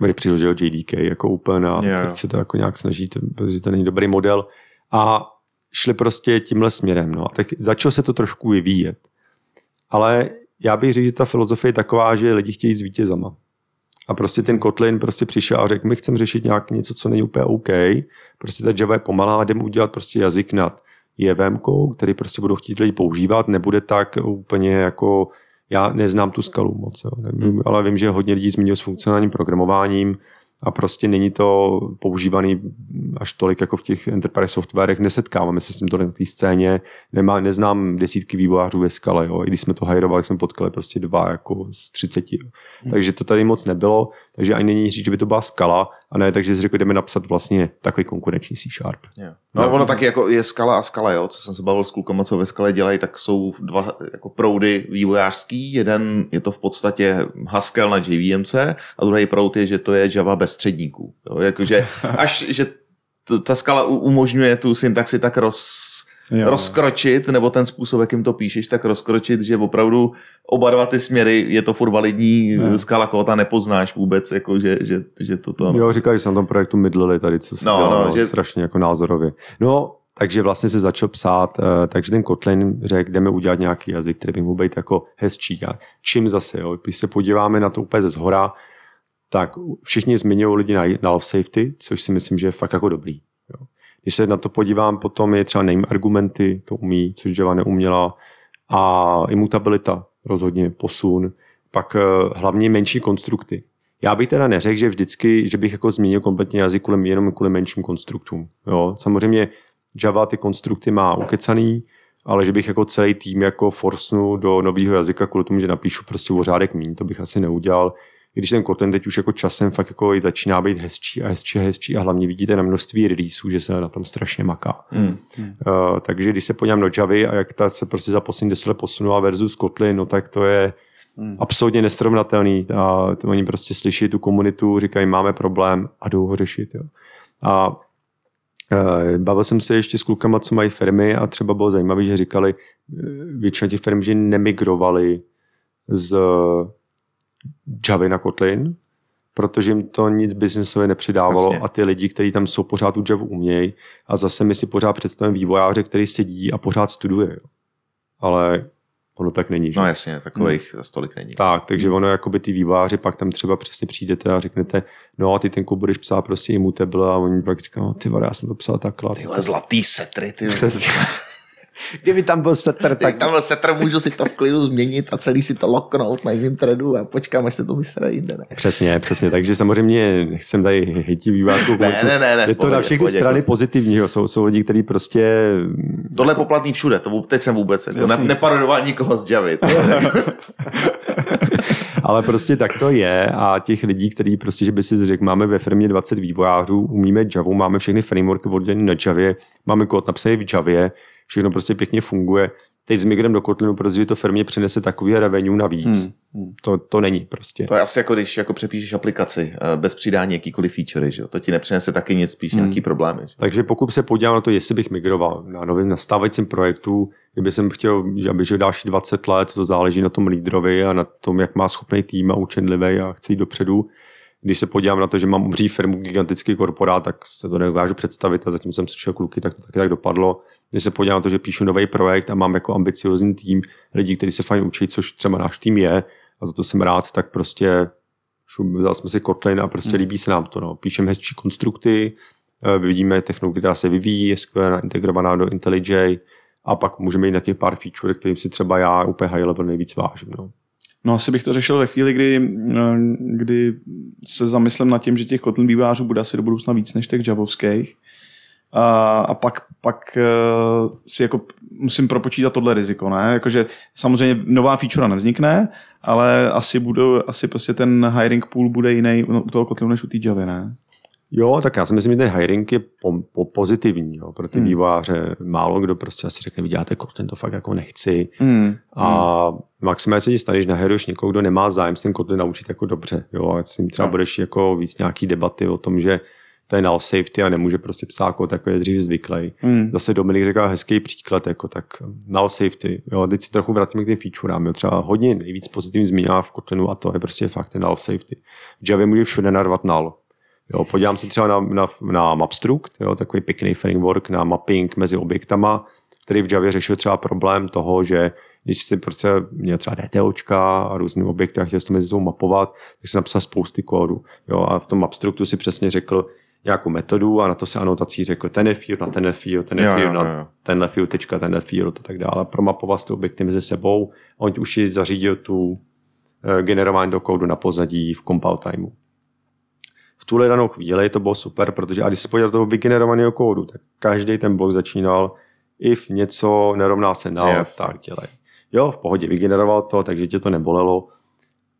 Když přiložil JDK jako úplně a Jo. teď se to jako nějak snaží, to- protože to není dobrý model. A šli prostě tímhle směrem. No. A tak začalo se to trošku vyvíjet. Ale já bych řekl, že ta filozofie je taková, že lidi chtějí s vítězama. A prostě ten Kotlin prostě přišel a řekl, my chceme řešit nějak něco, co není úplně OK. Prostě ta Java je pomalá, jdeme udělat prostě jazyk nad JVM, který prostě budou chtít lidi používat, nebude tak úplně jako, já neznám tu skalu moc, jo, nevím, ale vím, že hodně lidí zmiňuje s funkcionálním programováním a prostě není to používaný až tolik jako v těch enterprise softwarech, nesetkáváme se s tím tolik na té scéně, Nemá, neznám desítky vývojářů ve skale, jo. i když jsme to hajrovali, jsme potkali prostě dva jako z 30. Jo. Takže to tady moc nebylo, takže ani není říct, že by to byla skala, a ne, takže si řekl, jdeme napsat vlastně takový konkurenční C Sharp. Jo. No, ono taky jako je skala a skala, jo, co jsem se bavil s klukama, co ve skale dělají, tak jsou dva jako proudy vývojářský. Jeden je to v podstatě Haskell na JVMC a druhý proud je, že to je Java bez středníků. Jo, jakože až, že ta skala umožňuje tu syntaxi tak roz, Jo. rozkročit, nebo ten způsob, jakým to píšeš, tak rozkročit, že opravdu oba dva ty směry, je to furt validní, Jo. skala kóta nepoznáš vůbec, jako že, že, že to to... Jo, říkali, že se na tom projektu mydlili tady, co se No, no, dělalo, no, no, že- že... strašně jako názorově. No, takže vlastně se začal psát, eh, takže ten Kotlin řekl, jdeme udělat nějaký jazyk, který by mohl být jako hezčí. A čím zase, jo? když se podíváme na to úplně ze zhora, tak všichni zmiňují lidi na, na love safety, což si myslím, že je fakt jako dobrý. Když se na to podívám, potom je třeba name argumenty, to umí, což Java neuměla, a imutabilita, rozhodně posun, pak eh, hlavně menší konstrukty. Já bych teda neřekl, že vždycky, že bych jako změnil kompletně jazyk kvůli, jenom kvůli menším konstruktům. Jo? Samozřejmě Java ty konstrukty má ukecaný, ale že bych jako celý tým jako forsnu do nového jazyka kvůli tomu, že napíšu prostě o řádek míň, to bych asi neudělal. I když ten Kotlin teď už jako časem fakt jako i začíná být hezčí a hezčí a hezčí a hlavně vidíte na množství releaseů, že se na tom strašně maká. Hmm. Uh, takže když se podívám do Javy a jak ta se prostě za poslední deset let posunula versus Kotlin, no tak to je Hmm. absolutně nesrovnatelný. A to oni prostě slyší tu komunitu, říkají, máme problém a jdou ho řešit. Jo. A uh, bavil jsem se ještě s klukama, co mají firmy a třeba bylo zajímavé, že říkali, eh, většina těch firm, že nemigrovali z Javy na Kotlin, protože jim to nic biznesově nepřidávalo Jasně. a ty lidi, kteří tam jsou, pořád tu Javu umějí a zase my si pořád představíme vývojáře, který sedí a pořád studuje. Jo. Ale ono tak není. Že? No jasně, takových hmm. tolik není. Tak, takže ono jakoby ty vývojáři, pak tam třeba přesně přijdete a řeknete, no a ty ten kód budeš psát prostě immutable a oni pak říkají, no ty vole, já jsem to psal takhle. Tyhle zlatý setry, ty. (laughs) Přesně. Kdyby tam byl setter, Tak tak tam byl setr, můžu si to v klidu změnit a celý si to loknout na jiném threadu a počkám, až se to vysere jinde. Ne? Přesně, přesně. Takže samozřejmě nechcem tady hejtí vývářku. Ne, ne, ne, ne, Je to pohodě, na všechny pohodě, strany jako- pozitivní. jo. Jsou, jsou lidi, kteří prostě... Tohle je poplatný všude, to teď jsem vůbec jako ne, neparodoval nikoho z Javy. (laughs) Ale prostě tak to je a těch lidí, kteří prostě, že by si řekl, máme ve firmě 20 vývojářů, umíme Javu, máme všechny frameworky oddělené na Javě, máme kód napsaný v Javě, všechno prostě pěkně funguje. Teď s migrem do Kotlinu, protože to firmě přinese takový revenue navíc. Hmm. To, to není prostě. To je asi jako když jako přepíšeš aplikaci eh, bez přidání jakýkoliv feature, že jo? To ti nepřinese taky nic, spíš Hmm. nějaký problémy. Že? Takže pokud se podívám na to, jestli bych migroval na novém nastávajícím projektu, kdyby jsem chtěl, že aby žil další 20 let, to záleží na tom lídrovi a na tom, jak má schopný tým a učenlivý a chce jít dopředu. Když se podívám na to, že mám obří firmu, gigantický korporát, tak se to nedokážu představit a zatím jsem slyšel kluky, tak to taky tak dopadlo. Když se podívám na to, že píšu nový projekt a mám jako ambiciozní tým lidí, kteří se fajn učí, což třeba náš tým je, a za to jsem rád, tak prostě šup, vzal jsme si Kotlin a prostě líbí se nám to. No. Píšeme hezčí konstrukty, eh, vidíme technologii, která se vyvíjí, je skvěle integrovaná do IntelliJ a pak můžeme jít na těch pár feature, kterým si třeba já úplně high level nejvíc vážím. No. No asi bych to řešil ve chvíli, kdy, eh, kdy se zamyslím nad tím, že těch Kotlin vývářů bude asi do budoucna víc než těch javovských. A, a pak, pak uh, si jako musím propočítat tohle riziko, ne? Jakože samozřejmě nová feature nevznikne, ale asi budou, asi prostě ten hiring pool bude jiný u toho Kotlinu než u té Javy, ne? Jo, tak já si myslím, že ten hiring je po, po pozitivní jo, pro ty Hmm. hmm. vývojáře. Málo kdo prostě asi řekne, vy děláte Kotlin, to fakt jako nechci. Hmm. A maximálně se ti stane, že nahleduješ někoho, kdo nemá zájem s ten Kotlin naučit jako dobře. Jo, a s ním třeba No. budeš jako víc nějaký debaty o tom, že to je null safety a nemůže prostě psát kód, jako je dřív zvyklý. Hmm. Zase Dominik říkal hezký příklad, jako tak null safety. Jo, teď si trochu vrátíme k těm featurám. Jo, třeba hodně nejvíc pozitivní zmíněná v Kotlinu a to je prostě fakt ten null safety. V Javě může všude narvat null. Jo, podívám se třeba na, na, na Mapstruct, jo, takový pěkný framework na mapping mezi objektama, který v Javě řešil třeba problém toho, že když si prostě měl třeba DTOčka a různé objekty a chtěl to mezi sebou mapovat, tak si napsal spousty kódu. Jo, a v tom Mapstructu si přesně řekl nějakou metodu a na to se anotací řekl ten field na ten field, ten Jo, field jo, na jo. tenhle field, tečka, tenhle field a tak dále. Promapoval si ty objekty mezi sebou a on už si zařídil tu eh, generování do kódu na pozadí v compile timeu v tuhle danou chvíli to bylo super, protože a když se podíval do toho vygenerovaného kódu, tak každý ten blok začínal if něco nerovná se null, Yes. tak dělej. Jo, v pohodě, vygeneroval to, takže tě to nebolelo,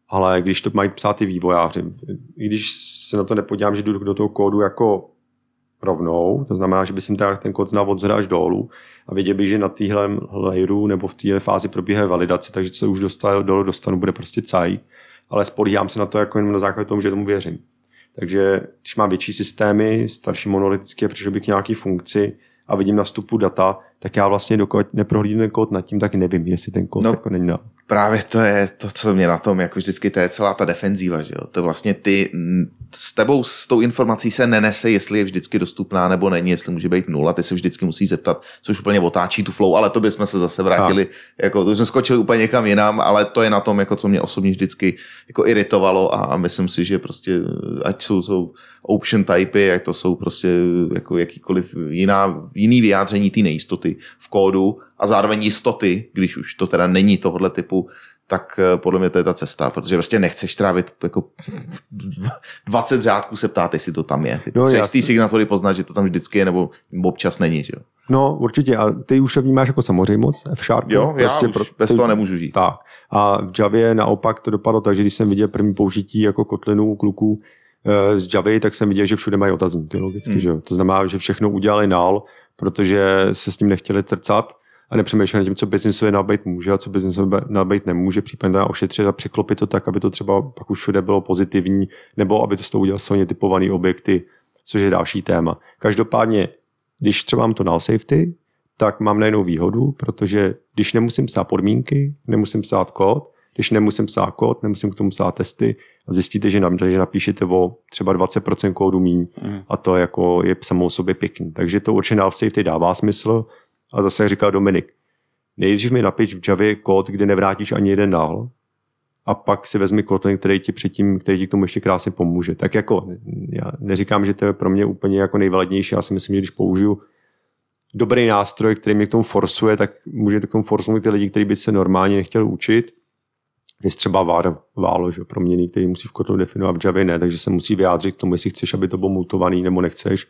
ale když to mají psát ty vývojáři, i když se na to nepodívám, že jdu do toho kódu jako rovnou, to znamená, že by jsem ten kód znal od zhora až dolů a věděl bych, že na téhle layeru nebo v téhle fázi probíhá validace, takže co se už dostal, dolů dostanu, bude prostě caj, ale spolíhám se na to jako jenom na základě tomu, že tomu věřím. Takže když mám větší systémy, starší monolitické, přišel bych k nějaký funkci a vidím na vstupu data, tak já vlastně dokud neprohlídnu ten kód nad tím, tak nevím, jestli ten kód No. jako není na. Právě to je to, co mě na tom, jako vždycky, to je celá ta defenzíva, že jo. To vlastně ty s tebou, s tou informací se nenese, jestli je vždycky dostupná nebo není, jestli může být nula, ty se vždycky musí zeptat, což úplně otáčí tu flow, ale to bychom se zase vrátili, jako to jsme skočili úplně někam jinam, ale to je na tom, jako co mě osobně vždycky jako iritovalo a, a myslím si, že prostě, ať jsou, jsou option typy, ať to jsou prostě jako jakýkoliv jiná, jiný vyjádření té nejistoty v kódu a zároveň jistoty, když už to teda není tohohle typu, tak eh, podle mě to je ta cesta, protože prostě nechceš trávit jako (laughs) 20 řádků se ptát, jestli to tam je. Ty No, z té jasně. signatury poznat, že to tam vždycky je, nebo občas není, že jo? No, určitě. A ty už to vnímáš jako samozřejmost F Sharp. Jo, já už bez toho nemůžu žít. Tak. A v Javě naopak to dopadlo tak, že když jsem viděl první použití jako kotlinu u kluků eh, z Javy, tak jsem viděl, že všude mají otazníky, logicky, Hmm. že jo. To znamená, že všechno udělali null, protože se s tím nechtěli trcat a nepřemýšleli tím, co biznisově nabít může a co biznisově nabít nemůže, případně ošetřit a překlopit to tak, aby to třeba pak už všude bylo pozitivní, nebo aby to z toho udělal silně typovaný objekty, což je další téma. Každopádně, když třeba mám to null safety, tak mám najednou výhodu, protože když nemusím psát podmínky, nemusím psát kód, když nemusím psát kód, nemusím k tomu psát testy a zjistíte, že, nam, že napíšete o třeba 20% kódu míň Mm. a to jako je samou sobě pěkný. Takže to určitě null safety dává smysl a zase jak říkal Dominik, nejdřív mi napiš v Javě kód, kde nevrátíš ani jeden null a pak si vezmi Kotlin, který ti předtím, který ti k tomu ještě krásně pomůže. Tak jako, já neříkám, že to je pro mě úplně jako nejvalidnější, já si myslím, že když použiju dobrý nástroj, který mě k tomu forsuje, tak může k tomu forsovat ty lidi, kteří by se normálně nechtěli učit. Je třeba var, válo, že proměný, který musí v Kotlinu definovat v Javě ne, takže se musí vyjádřit k tomu, jestli chceš, aby to bylo mutovaný nebo nechceš.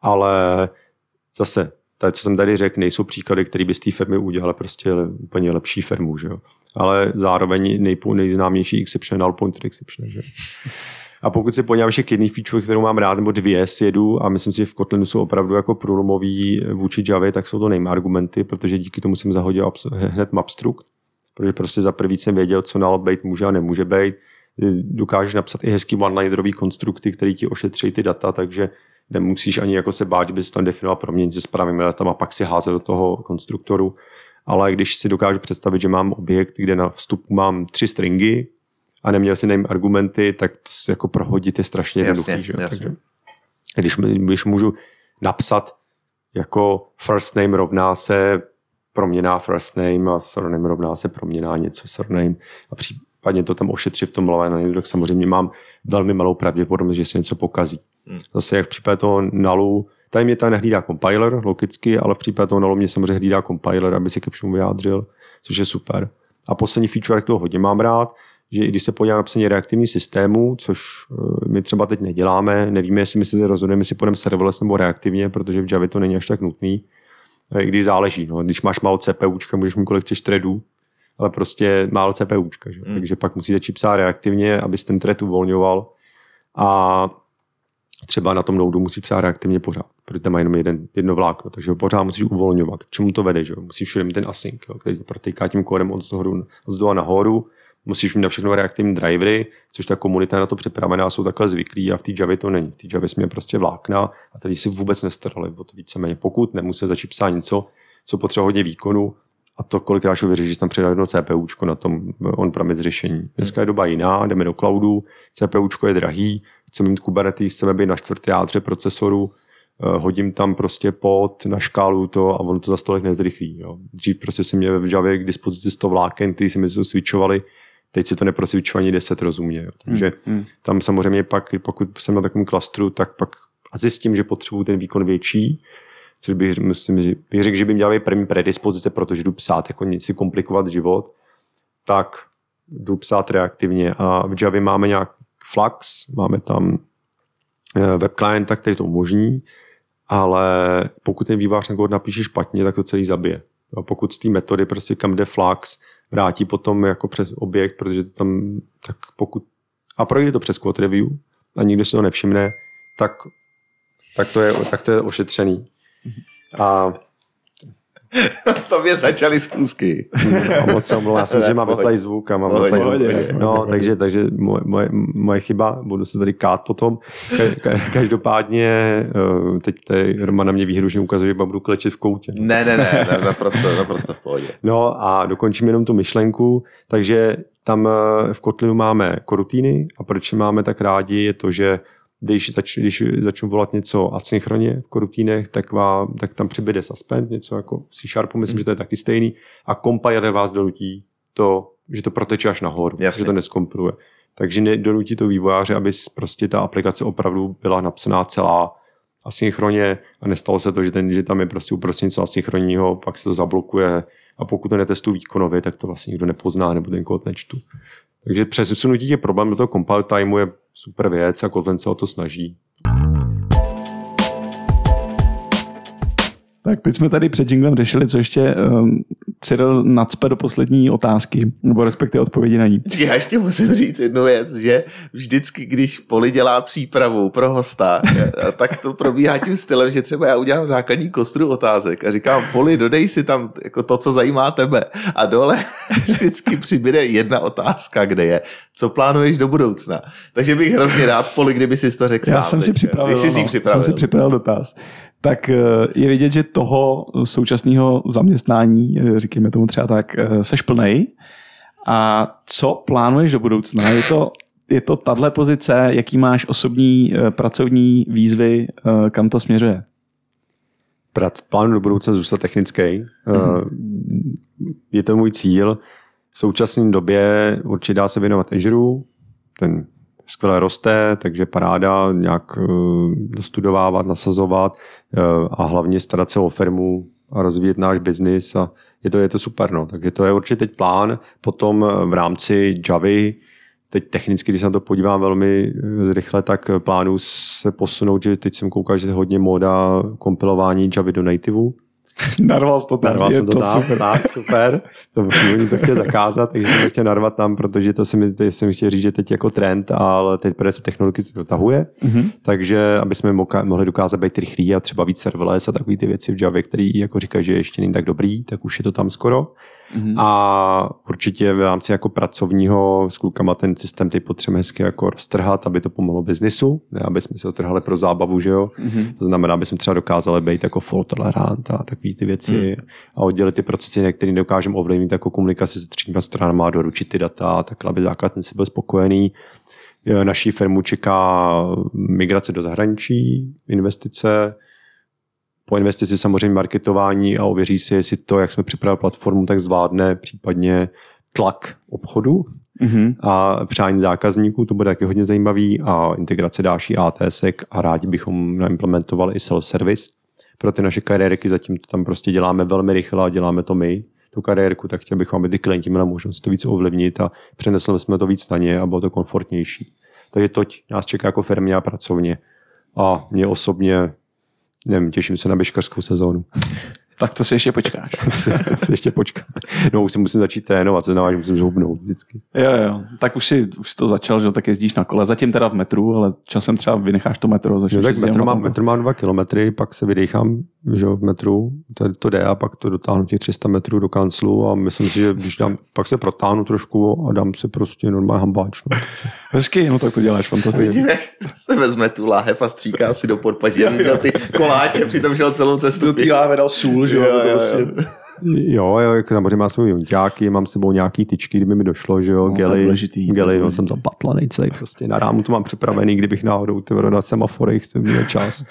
Ale zase, to, co jsem tady řekl, nejsou příklady, které by z té firmy udělali prostě úplně lepší firmu, že jo. Ale zároveň nejpou, nejznámější exception, null pointer exception, že. A pokud podívám ještě k jedný feature, kterou mám rád, nebo dvě sjedu a myslím si, že v Kotlinu jsou opravdu jako průlomový vůči Javě, tak jsou to name argumenty, protože díky tomu jsem zahodil hned mapstruk, protože prostě za prvý jsem věděl, co null být může a nemůže být. Dokážeš napsat i hezký one-linerový konstrukty, který ti ošetří ty data, takže nemusíš ani jako se bát, že bys tam definoval proměnit se správnými datama a pak si házet do toho konstruktoru. Ale když si dokážu představit, že mám objekt, kde na vstupu mám tři stringy, a neměl si name argumenty, tak to jako prohodit je strašně jednoduchý. Že? Takže, když, když můžu napsat jako first name rovná se proměná first name a surname rovná se proměná něco surname a případně to tam ošetřit v tom line, tak samozřejmě mám velmi malou pravděpodobnost, že se něco pokazí. Hmm. Zase jak v případě toho nalu, tady mě tam nehlídá compiler logicky, ale v případě toho nalu mě samozřejmě hlídá compiler, aby se ke všemu vyjádřil, což je super. A poslední feature, jak toho hodně mám rád, že když se podívám na psaní reaktivní systému, což eh, my třeba teď neděláme, nevíme, jestli my se rozhodneme, jestli půjdeme serverless nebo reaktivně, protože v Javě to není až tak nutný, i když záleží. No. Když máš málo CPUčka, můžeš mít kolik chceš threadů, ale prostě málo CPUčka. Že? Mm. Takže pak musí začít psát reaktivně, abys ten thread uvolňoval a třeba na tom noudu musí psát reaktivně pořád, protože tam má jenom jeden, jedno vlákno, takže ho pořád musíš uvolňovat. K čemu to vede? Že? Musíš všude mít ten async, jo, který protýká tím kódem od zdola nahoru musíš mít na všechno reaktivní drivery, což ta komunita na to připravená, jsou takhle zvyklí a v té Javě to není. V té Javě jsme prostě vlákna a tady si vůbec nestarali o to víceméně. Pokud nemusí začít psát něco, co potřebuje hodně výkonu, a to kolikrát už že tam přidá jedno CPUčko na tom on-premise řešení. Dneska je doba jiná, jdeme do cloudu, CPUčko je drahý, chceme mít Kubernetes, chceme být na čtvrtý jádře procesoru, eh, hodím tam prostě pod, na škálu to a ono to za stolik nezrychlí. Jo. Dřív prostě si měl v Javě k dispozici 100 vláken, který si mi switchovali teď si to neprosvičuje ani 10 rozumně. Jo. Takže hmm, hmm. tam samozřejmě pak, pokud jsem na takovém klastru, tak pak a zjistím, že potřebuji ten výkon větší, což bych, myslím, že bych řekl, že by měla první predispozice, protože jdu psát, jako nic si komplikovat život, tak jdu psát reaktivně. A v Javě máme nějak Flux, máme tam eh, web klienta, který to umožní, ale pokud ten vývář kód napíše špatně, tak to celý zabije. A pokud z té metody prostě kam jde Flux, vrátí potom jako přes objekt, protože tam tak pokud a projde to přes code review a nikdo si to nevšimne, tak, tak, to, je, tak to je ošetřený. A (laughs) to mě začaly zkusky. A moc se omlouvám, já jsem, že mám vyplay zvuk a mám vyplay zvuk. No, takže, takže moje, moje, moje, chyba, budu se tady kát potom. Každopádně, eh, teď tady Roman na mě výhružně ukazuje, že budu klečet v koutě. Ne, ne, ne, ne naprosto, naprosto v pohodě. No a dokončím jenom tu myšlenku, takže tam eh, v Kotlinu máme korutýny a proč máme tak rádi je to, že když, zač, když začnu volat něco asynchronně v korutínech, tak, vám, tak tam přibyde suspend, něco jako C Sharpu, myslím, mm. že to je taky stejný, a compiler vás donutí to, že to proteče až nahoru, Jasně. že to neskompiluje. Takže nedonutí to vývojáře, aby prostě ta aplikace opravdu byla napsaná celá asynchronně a nestalo se to, že, ten, že tam je prostě uprostřed něco asynchronního, pak se to zablokuje a pokud to netestují výkonově, tak to vlastně nikdo nepozná nebo ten kód nečtu. Takže přesunutí je problém do toho compile timeu je super věc a Kotlin se o to snaží. Tak teď jsme tady před jinglem řešili, co ještě um, Cyril nacpe do poslední otázky, nebo respektive odpovědi na ní. Já ještě musím říct jednu věc, že vždycky, když Poli dělá přípravu pro hosta, tak to probíhá tím stylem, že třeba já udělám základní kostru otázek a říkám, Poli, dodej si tam jako to, co zajímá tebe. A dole (laughs) vždycky přibude jedna otázka, kde je, co plánuješ do budoucna. Takže bych hrozně rád, Poli, kdyby si to řekl Já sám. jsem si připravil, no, připravil. Jsem si připravil dotaz tak eh, je vidět, že toho současného zaměstnání, eh, říkejme tomu třeba tak, eh, seš plnej. A co plánuješ do budoucna? Je to, je to tahle pozice, jaký máš osobní pracovní výzvy, kam to směřuje? Plánuji do budoucna zůstat technický. Mm-hmm. Je to můj cíl. V současné době určitě dá se věnovat Azure, ten skvěle roste, takže paráda nějak dostudovávat, nasazovat. Eh, a hlavně starat se o firmu a rozvíjet náš biznis a je to, je to super. No. Takže to je určitě teď plán. Potom eh, v rámci Javy, teď technicky, když se na to podívám velmi eh, rychle, tak plánu se posunout, že teď jsem koukal, že je hodně móda kompilování Javy do nativeu. (laughs) Narval jsi to tam. Narval je jsem to, tam, super. tak, super. To původně to chtěl zakázat, takže jsem to chtěl narvat tam, protože to si mi, jsem chtěl říct, že teď jako trend, ale teď se technologicky dotahuje, mm-hmm. takže aby jsme mohli dokázat být rychlí a třeba víc serverless a takové ty věci v Javě, který jako říkají, že ještě není tak dobrý, tak už je to tam skoro. Mm-hmm. A určitě v rámci jako pracovního s klukama ten systém teď potřebujeme hezky jako roztrhat, aby to pomohlo biznisu, ne aby jsme se otrhali pro zábavu, že jo. Mm-hmm. To znamená, aby jsme třeba dokázali být jako fault tolerant a takové ty věci mm. a oddělit ty procesy, které dokážeme ovlivnit jako komunikaci s třetíma stranama, doručit ty data, tak aby zákazník byl spokojený. Naší firmu čeká migrace do zahraničí, investice, po investici samozřejmě marketování a ověří si, jestli to, jak jsme připravili platformu, tak zvládne případně tlak obchodu mm-hmm. a přání zákazníků, to bude taky hodně zajímavý a integrace další ATS a rádi bychom implementovali i self-service pro ty naše kariérky, zatím to tam prostě děláme velmi rychle a děláme to my, tu kariérku, tak chtěl bychom, aby ty klienti měli možnost to víc ovlivnit a přenesli jsme to víc na ně a bylo to komfortnější. Takže toť nás čeká jako firmě a pracovně. A mě osobně nevím, těším se na běžkařskou sezónu. (laughs) Tak to si ještě počkáš. (laughs) to, si, to si ještě počkám. No už si musím začít trénovat, to znamená, že musím zhubnout vždycky. Jo, jo. Tak už si, už to začal, že tak jezdíš na kole. Zatím teda v metru, ale časem třeba vynecháš to metro. No, tak metro mám, metro mám dva kilometry, pak se vydechám že v metru, to, to jde a pak to dotáhnu těch 300 metrů do kanclu a myslím si, že když dám, pak se protáhnu trošku a dám si prostě normální hambáč. No. Hezky, no tak to děláš fantasticky. Vidíme, se vezme tu láhev a stříká si do podpaží a ty koláče, přitom šel celou cestu. Do té láhve dal sůl, že jo, Jo, jo, prostě. Jo. Jo, jako samozřejmě mám svůj junťáky, mám s sebou nějaký tyčky, kdyby mi došlo, že jo, No, gely, důležitý, gely, no jsem tam patlanej celý, prostě na rámu to mám připravený, kdybych náhodou ty na semafory, jsem měl čas,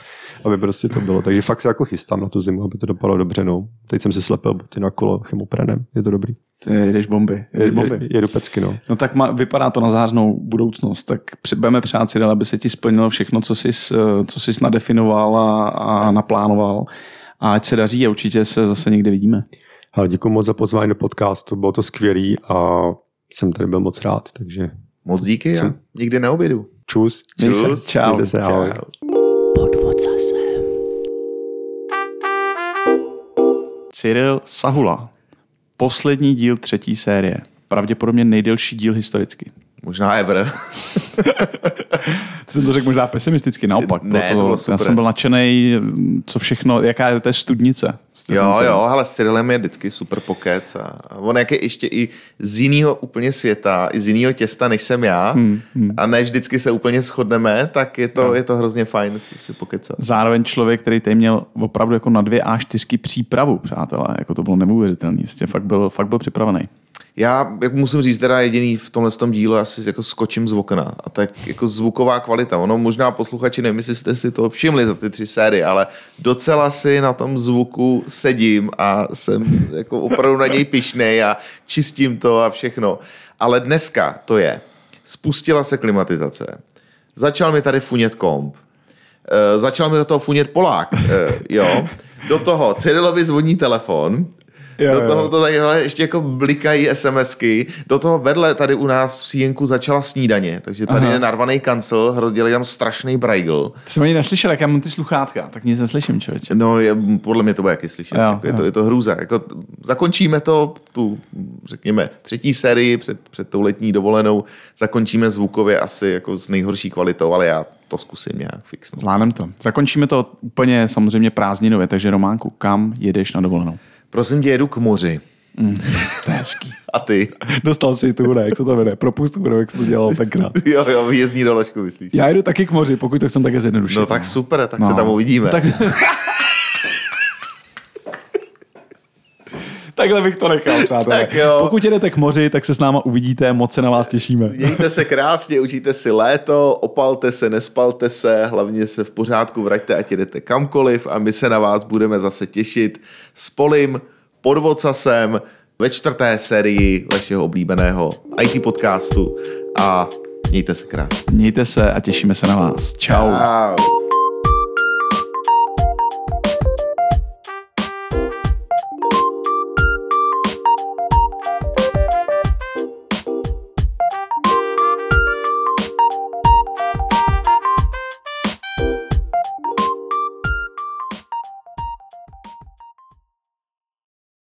aby prostě to bylo. Takže fakt se jako chystám na tu zimu, aby to dopadlo dobře, no. Teď jsem si slepil boty na kolo chemoprenem, je to dobrý. Ty jedeš bomby. Jedeš bomby. Je, jedu pecky, no. No tak má, vypadá to na zářnou budoucnost. Tak budeme přát si dál, aby se ti splnilo všechno, co jsi, co jsi nadefinoval a, a naplánoval. A ať se daří a určitě se zase někde vidíme. Ale děkuji moc za pozvání do podcastu, bylo to skvělý a jsem tady byl moc rád, takže Moc díky a nikdy neobědu. čus. Se. Čus. Čau. Se, ahoj. Podvod zase. Cyril Sahula. Poslední díl třetí série. Pravděpodobně nejdelší díl historicky. Možná ever. (laughs) Jsem to řekl možná pesimisticky, naopak. Ne, to bylo Já super. jsem byl nadšený, co všechno, jaká je to je studnice. Jo, jo, ale s Cyrilem je vždycky super pokec a on jak je ještě i z jiného úplně světa, i z jiného těsta, než jsem já hmm, hmm. a ne vždycky se úplně shodneme, tak je to, je to hrozně fajn si, pokecat. Zároveň člověk, který tady měl opravdu jako na dvě A4 přípravu, přátelé. Jako to bylo neuvěřitelné. Fakt byl, fakt byl připravený. Já jak musím říct teda jediný v tomhle tom dílu asi jako skočím z okna a tak jako zvuková kvalita. Ono možná posluchači, nevím, jestli jste si to všimli za ty tři série, ale docela si na tom zvuku sedím a jsem jako opravdu na něj pišnej a čistím to a všechno. Ale dneska to je. Spustila se klimatizace. Začal mi tady funět komp. E, začal mi do toho funět Polák. E, jo. Do toho Cyrilovi zvoní telefon. Jo, do toho to takhle ještě jako blikají SMSky. Do toho vedle tady u nás v Síjenku začala snídaně, takže tady Aha. je narvaný kancel, hrozděli tam strašný brajgl. Ty jsem ani neslyšel, jak já mám ty sluchátka, tak nic neslyším, člověče. No, je, podle mě to bude jaký slyšet. Jo, jako je, to, jo. je to hrůza. Jako, zakončíme to, tu, řekněme, třetí sérii před, před tou letní dovolenou, zakončíme zvukově asi jako s nejhorší kvalitou, ale já to zkusím nějak fixnout. Zvládnem to. Zakončíme to úplně samozřejmě prázdninově, takže Románku, kam jedeš na dovolenou? Prosím tě, jedu k moři. (laughs) To je hezký. A ty? Dostal si tu, ne, jak se to jmenuje, propust, jak se to dělalo tenkrát. (laughs) Jo, jo, výjezdní doložku, myslíš? Já jdu taky k moři, pokud to chcem také zjednodušit. No tak super, tak se tam uvidíme. Tak... (laughs) Takhle bych to nechal, přátelé. Tak jo. Pokud jedete k moři, tak se s náma uvidíte, moc se na vás těšíme. Mějte se krásně, užijte si léto, opalte se, nespalte se, hlavně se v pořádku vraťte, ať jdete kamkoliv a my se na vás budeme zase těšit s Polim, pod Vocasem, ve čtvrté sérii vašeho oblíbeného IT podcastu a mějte se krásně. Mějte se a těšíme se na vás. Ciao. Čau.